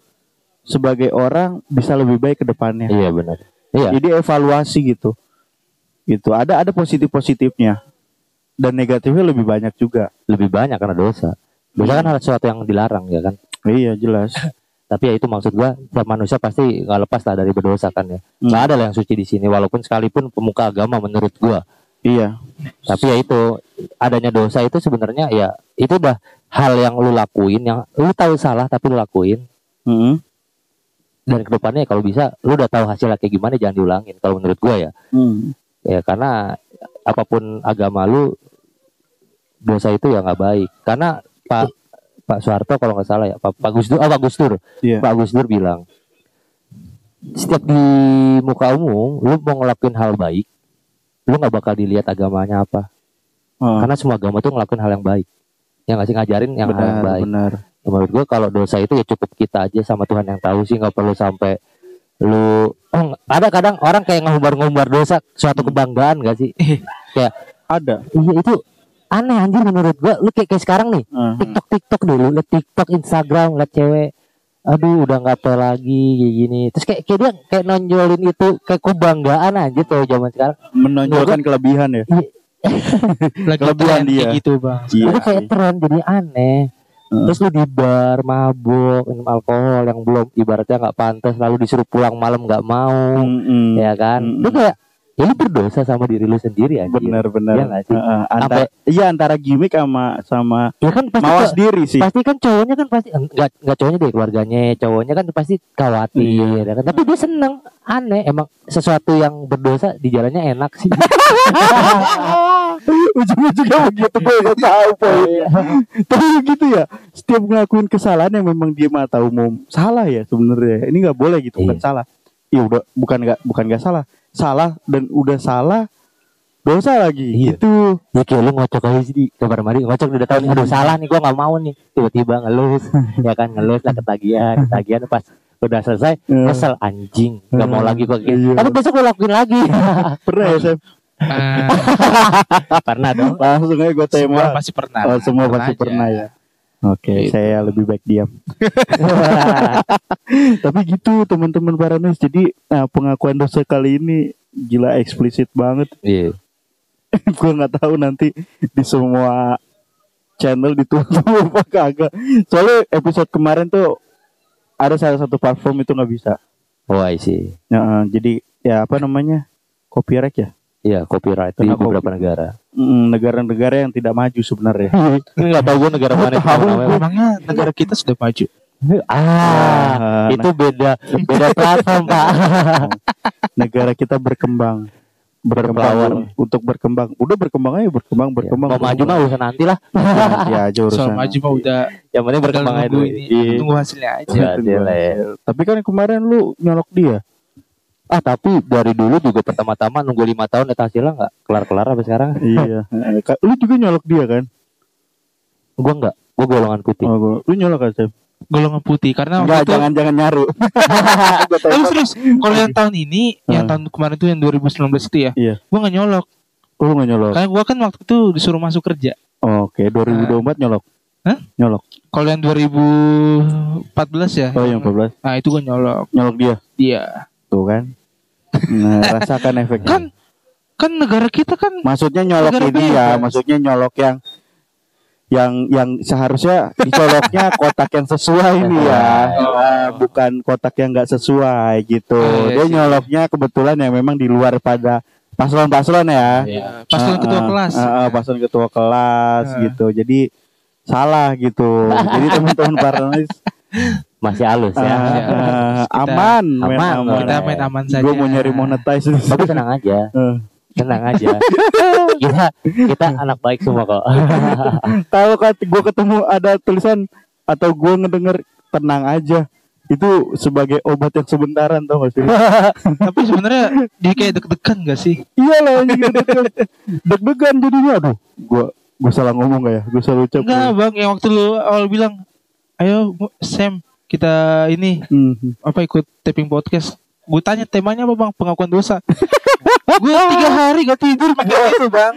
sebagai orang bisa lebih baik ke depannya Iya benar. Iya. jadi evaluasi gitu gitu ada ada positif positifnya dan negatifnya lebih banyak juga Lebih banyak karena dosa. Dosa kan hal sesuatu yang dilarang ya kan. iya jelas *laughs* Tapi ya itu maksud gua, setiap manusia pasti nggak lepas lah dari berdosa kan ya. Hmm. Nggak ada lah yang suci di sini walaupun sekalipun pemuka agama menurut gua. iya Tapi ya itu adanya dosa itu sebenarnya ya itu udah hal yang lu lakuin yang lu tahu salah tapi lu lakuin Mm-mm. dan ke depannya kalau bisa lu udah tahu hasilnya kayak gimana jangan diulangin kalau menurut gua ya. Mm. Ya karena apa pun agama lu dosa itu ya nggak baik. Karena Pak Pak Soeharto kalau nggak salah ya Pak, Pak Gus Dur, oh, Pak Gus Dur, Iya. Pak Gus Dur bilang setiap di muka umum lu mau ngelakuin hal baik, lu nggak bakal dilihat agamanya apa. Oh, Karena semua agama tuh ngelakuin hal yang baik. Yang ngasih ngajarin yang hal yang benar baik. benar Ya, menurut gua kalau dosa itu ya cukup kita aja sama Tuhan yang tahu sih nggak perlu sampai lu oh, ada kadang orang kayak ngumbar-ngumbar dosa suatu kebanggaan gak sih? *laughs* ada Iya itu aneh anjir menurut gua. Lu kayak, kayak sekarang nih Mhm. TikTok TikTok dulu, liat TikTok, Instagram, liat cewek. Aduh udah nggak apa lagi kayak gini. Terus kayak kayak dia kayak nonjolin itu kayak kebanggaan aja tuh zaman sekarang. menonjolkan kelebihan ya Lagi Kelebihan dia. gitu bang. Iya itu kayak tren jadi aneh. Heeh. Terus lu di bar mabuk minum alkohol yang belum ibaratnya nggak pantas lalu disuruh pulang malam nggak mau Mm-mm. ya kan. Mm-mm. Lu kayak ya lu berdosa sama diri lu sendiri aja. benar benar. Iya sih? Heeh, antara iya antara gimmick sama sama Ya kan pasti mawas diri sih. pasti kan cowoknya kan pasti enggak enggak cowoknya deh keluarganya cowoknya kan pasti khawatir ya kan? tapi dia seneng aneh emang sesuatu yang berdosa di jalannya enak sih. *laughs* Ujung-ujungnya begitu gue gak tahu poinnya tapi begitu ya setiap ngelakuin kesalahan yang memang dia mata umum salah ya sebenarnya. Ini nggak boleh gitu bukan Iya. salah. Ya udah bukan nggak bukan nggak salah salah dan udah salah dosa lagi. Iya. gitu. Ya kayak lu ngocok aja sih di kamar mandi ngocok udah tahu nih aduh salah nih gua nggak mau nih. Tiba-tiba ngelus *laughs* ya kan ngelus lah ketagihan ketagihan pas udah selesai kesel anjing nggak mau lagi gua Iya. tapi besok gua lakuin lagi. *laughs* Pernah ya Sam? Ah, *laughs* pernah dong. Langsung aja gue semua tembak pasti pernah. oh semua pasti aja. pernah ya oke Gitu. saya lebih baik diam. *laughs* Tapi gitu teman-teman paramis. Jadi nah, pengakuan dosa kali ini gila eksplisit banget. Iya. *laughs* Gue nggak tahu nanti di semua channel ditutup apa kagak. Soalnya episode kemarin tuh ada salah satu platform itu nggak bisa. Oh I see. Eh, jadi ya apa namanya? Copyright ya Iya copyright di Kena beberapa copy. negara. Mm, negara-negara yang tidak maju sebenarnya *laughs* Ini nggak tahu gue negara mana Tahu namanya. Emangnya negara kita sudah maju? Ah, Ah, itu beda beda *laughs* platform pak. negara kita berkembang berkembang untuk berkembang udah berkembang aja berkembang berkembang Mau maju mah urusan nanti lah. nanti aja urusan Soal maju mah udah Yang penting berkembang aja dulu. ini, Iya. tunggu hasilnya aja. Iya. Ya. tapi kan kemarin lu nyolok dia Ah tapi dari dulu juga pertama-tama nunggu lima tahun eta hasilnya nggak kelar-kelar sampai sekarang. iya *laughs* Eh, lu juga nyolok dia kan Gue nggak, gue golongan putih. oh, gua- lu nyolok kan Sam? Golongan putih karena Enggak, waktu itu jangan jangan nyaru *laughs* Gua tembak. serius, kalau yang tahun ini, yang Hmm. tahun kemarin tuh yang 2019 itu ya, Iya. gua nggak nyolok. Oh, lu nggak nyolok Karena gua kan waktu itu disuruh masuk kerja. oke 2024 nyolok Hah? nyolok Kalau yang 2014 ya, oh yang 14 nah itu gua nyolok. nyolok dia Iya. tuh kan nah rasakan efeknya Kan kan negara kita kan maksudnya nyolok ini ya maksudnya nyolok yang yang yang seharusnya dicoloknya *laughs* kotak yang sesuai nih ya Oh. Bukan kotak yang nggak sesuai gitu Oh, iya dia sih. nyoloknya kebetulan yang memang di luar pada paslon-paslon ya ya, paslon Ah, ketua kelas. ah, ah, paslon ketua kelas Ah. gitu jadi salah gitu *laughs* jadi teman-teman paranormalis Masih halus ya. ah, Ya, ah, kita- aman main aman, aman Kita main aman saja. gue mau nyari monetize Tapi tenang aja. Eh, *laughs* tenang aja. *laughs* kita kita anak baik semua kok. *laughs* Tahu kan gue ketemu ada tulisan atau gue ngedenger tenang aja itu sebagai obat yang sebentaran tau gak sih? Tapi sebenarnya dia kayak deg-degan gak sih? iya lah. Deg-degan jadinya aduh. Gue gue salah ngomong gak ya? Gue salah ucap. Enggak ya? bang, yang waktu lu awal bilang, ayo Sam kita ini Hmm. apa ikut taping podcast. Gue tanya temanya apa bang? Pengakuan dosa. *laughs* gue tiga hari gak tidur pakai itu bang.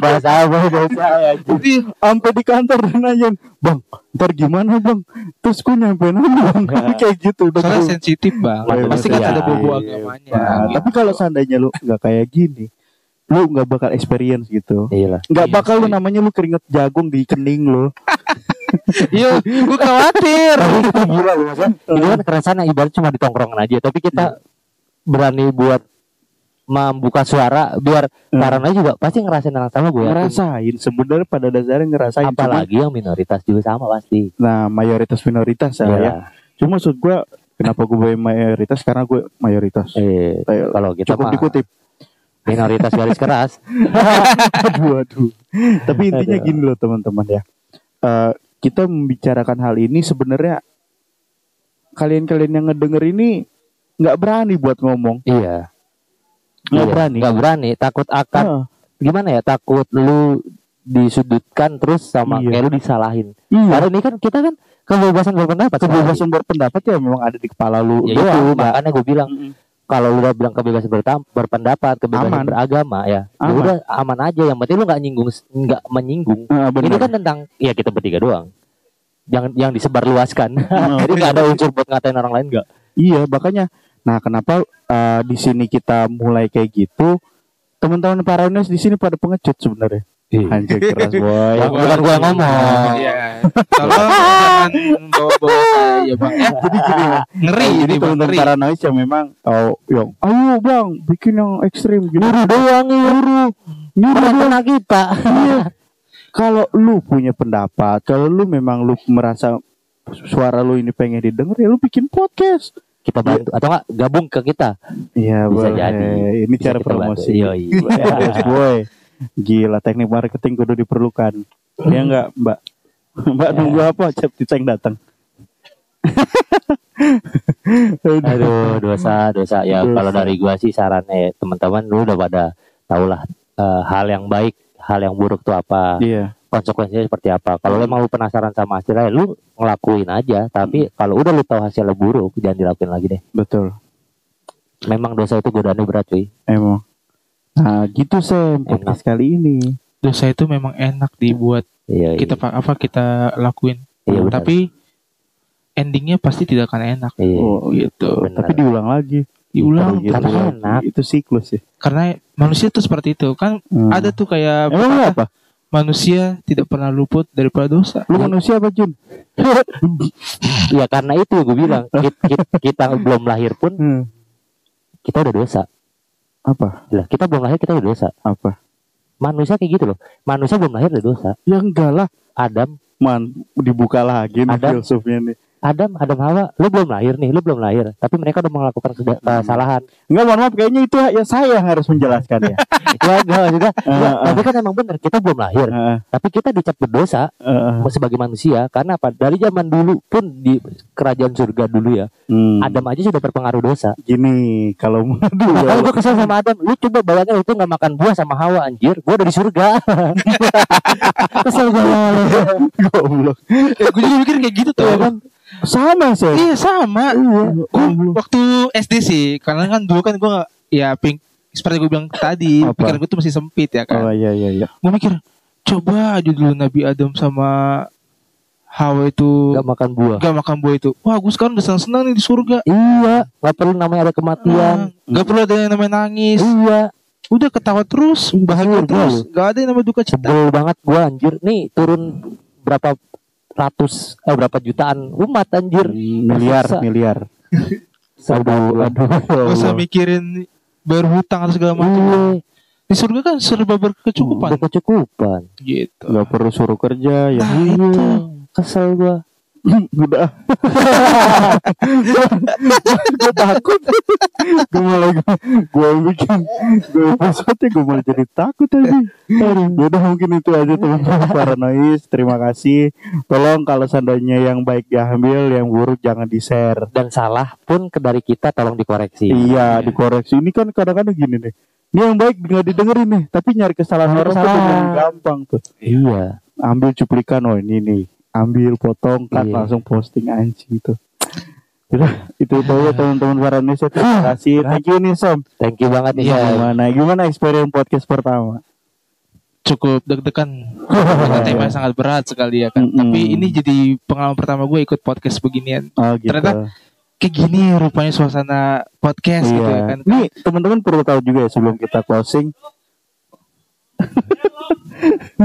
Bahas apa dosa ya. Jadi Sampai di kantor dan nanyain, bang, ntar gimana bang? Terus gue nyampein apa bang? *laughs* Kayak gitu. udah soalnya sensitif bang. Iya, Pasti kan iya. ada bobo agamanya. Nah, gitu. tapi kalau seandainya lu nggak kayak gini, lu nggak bakal experience gitu. Iya lah. Nggak Iya bakal lu namanya lu keringet jagung di kening lu. *laughs* Iya, gue khawatir. Tapi itu gila loh maksudnya. Itu kan keresahan yang ibarat cuma di tongkrongan aja, tapi kita berani buat membuka suara biar Hmm. karena juga pasti ngerasain yang sama gue. Ngerasain sebenarnya pada dasarnya ngerasain. Cuman- Apalagi yang minoritas juga sama pasti. nah mayoritas minoritas ya. Iya. ya. Cuma maksud gua kenapa gue mayoritas karena gue mayoritas. Eh, kalau kita Cukup mah dikutip. minoritas garis keras. *laughs* aduh aduh. Tapi intinya Aduh. gini loh teman-teman ya. Eh, kita membicarakan hal ini sebenarnya kalian-kalian yang ngedenger ini nggak berani buat ngomong. iya. Nggak Iya, berani. Nggak berani, takut akan Ah, gimana ya? Takut lu disudutkan terus sama Iya. kayak lu disalahin. iya. Karena ini kan kita kan kebebasan berpendapat. Kebebasan berpendapat ya memang ada di kepala lu ya doang, itu, makanya gue bilang Mm-mm. Kalau lu udah bilang kebebasan bertam- berpendapat, kebebasan Aman. beragama ya, ya Aman. udah aman aja. Yang penting lu nggak nyinggung, nggak menyinggung. Benar. Ini kan tentang ya kita bertiga doang. Yang yang disebarluaskan. *laughs* Ah, Jadi nggak ada unsur buat ngatain orang lain nggak. Iya, makanya. Nah, kenapa uh, di sini kita mulai kayak gitu? Teman-teman para di sini pada pengecut sebenarnya. Anjir keras *laughs* boy. Bukan gua ngomong. Iya. Tolong jangan bawa-bawa *laughs* saya bang. Ya. Jadi gini ya. Ngeri ini bang. Ngeri. para noise yang memang oh, yang ayo bang bikin yang ekstrim gitu. Nyuruh doang nyuruh. Nyuruh Kena kita. Iya. *laughs* Kalau lu punya pendapat, kalau lu memang lu merasa suara lu ini pengen didengar ya lu bikin podcast. Kita bantu atau enggak gabung ke kita. Iya, Bisa boleh. jadi. Ini Bisa cara promosi. Yoi. Boy. Gila teknik marketing kudu diperlukan. Ya enggak, Mbak? Mbak nunggu apa? Cep Ceng datang. Aduh, dosa, dosa. Ya Dosa. kalau dari gua sih sarannya ya, teman-teman lu udah pada tahulah eh, hal yang baik, hal yang buruk tuh apa, Iya. konsekuensinya seperti apa. Kalau lu emang lu penasaran sama hasilnya, lu ngelakuin aja. Tapi kalau udah lu tahu hasilnya buruk, jangan dilakuin lagi deh. Betul. Memang dosa itu godaannya berat, cuy. Emang. Gitu Sam podcast kali ini. Dosa itu memang enak dibuat Iya, iya. kita pa- apa kita lakuin. Iya, benar. Tapi endingnya pasti tidak akan enak. Iya. Oh, gitu. benar. Tapi diulang lagi. Diulang Gitu karena lagi. enak. Itu siklus ya. karena manusia tuh seperti itu kan Hmm. ada tuh kayak Emang lu apa? manusia tidak pernah luput daripada dosa. Lu manusia apa Jun? *laughs* Ya karena itu gue bilang kita, kita, kita belum lahir pun Hmm. kita udah dosa. Apa? Lah, kita belum lahir kita udah dosa. Apa? Manusia kayak gitu loh. Manusia belum lahir udah dosa. Ya enggak lah. Adam, Man, dibuka lagi nih Ada. filsufnya nih. Adam, Adam Hawa, lu belum lahir nih, lu belum lahir. Tapi mereka udah melakukan Hmm. kesalahan. Enggak, mohon maaf kayaknya itu ya saya yang harus menjelaskan ya. *laughs* *laughs* ya enggak enggak, ah. tapi kan emang bener kita belum lahir. Tapi kita dicap berdosa sebagai manusia karena apa? Dari zaman dulu pun di kerajaan surga dulu ya, Hmm. Adam aja sudah terpengaruh dosa. gini kalau aduh *laughs* ya kalau gue kesel sama Adam, lu coba bayangin lu tuh nggak makan buah sama Hawa anjir, gue udah di surga. kesel goblok Ya, gue juga mikir kayak gitu tuh. Iya kan? Sama sih Iya sama. Iya. Gue waktu SD sih, karena kan dulu kan gue ya pink seperti gue bilang tadi, Apa? pikiran gue tuh masih sempit ya oh kan. iya iya iya Gue mikir coba aja dulu Nabi Adam sama Hawa itu Gak makan buah. gak makan buah itu. Wah, gue sekarang udah senang-senang nih di surga. Iya, nggak perlu namanya ada kematian. Nah, gak perlu ada yang namanya nangis. Iya, Udah ketawa terus, bahagia surga terus. Gak ada yang namanya duka cita. sebel banget gua anjir. Nih turun berapa ratus eh berapa jutaan umat anjir. miliar Masa- miliar *laughs* Aduh, aduh. Gak usah mikirin berhutang atau segala macam. Iya, Di surga kan serba berkecukupan. berkecukupan. Gitu. nggak perlu suruh kerja ya Nah, Iya, itu. kesel gua. Udah gue takut gue malah gue bikin gue episode gue malah jadi takut aja. Yaudah mungkin itu aja teman-teman paranoid. Terima kasih. Tolong kalau seandainya yang baik diambil, yang buruk jangan di share. Dan salah pun ke dari kita tolong dikoreksi. Iya, dikoreksi. Ini kan kadang-kadang gini nih. Ini yang baik nggak didengerin nih, tapi nyari kesalahan orang tuh gampang tuh. Iya. Ambil cuplikan, oh ini nih, ambil potong, kan Iya. langsung posting anjing itu. Udah, itu itu aja teman-teman para Indonesia. Terima kasih. Thank you nih Sam. Thank you banget nih. Iya. Sam. Gimana? Gimana experience podcast pertama? cukup deg-degan Karena temanya sangat berat sekali ya kan Mm-mm. tapi ini jadi pengalaman pertama gue ikut podcast beginian Oh gitu. Ternyata kayak gini rupanya suasana podcast gitu ya Iya. kan Nih teman-teman perlu tahu juga ya sebelum kita closing. *laughs*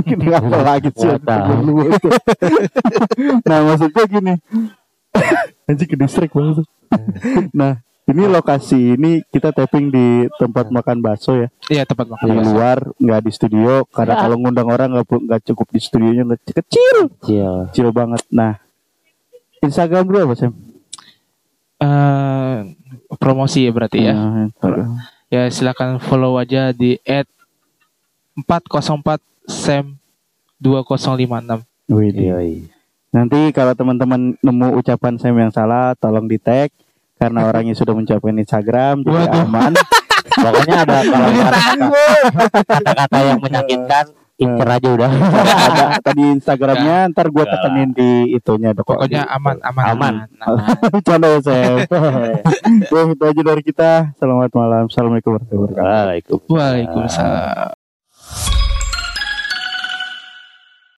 Ini apa lagi sih? *laughs* Nah maksudnya gini. *laughs* Anjing ke distrik banget. nah ini lokasi ini kita tapping di tempat makan bakso ya iya tempat makan di bakso. luar nggak di studio karena kalau ngundang orang nggak nggak cukup di studionya nggak kecil Kecil. kecil banget nah Instagram dulu apa Sam? Eh, promosi ya berarti ya Instagram. ya silakan follow aja di at 404 sem 2056 Widih. Yoi. Nanti kalau teman-teman nemu ucapan Sam yang salah, tolong di tag karena *laughs* orangnya sudah mengucapkan Instagram jadi Waduh. aman. *laughs* Pokoknya ada kalau kata- kata-kata yang menyakitkan, incer aja udah. *laughs* Ada tadi Instagramnya, ntar gue tekenin di itunya. dok. pokoknya aman aman Aman. aman. Bercanda ya Sam. Oke, itu aja dari kita. Selamat malam. Assalamualaikum warahmatullahi wabarakatuh. Waalaikumsalam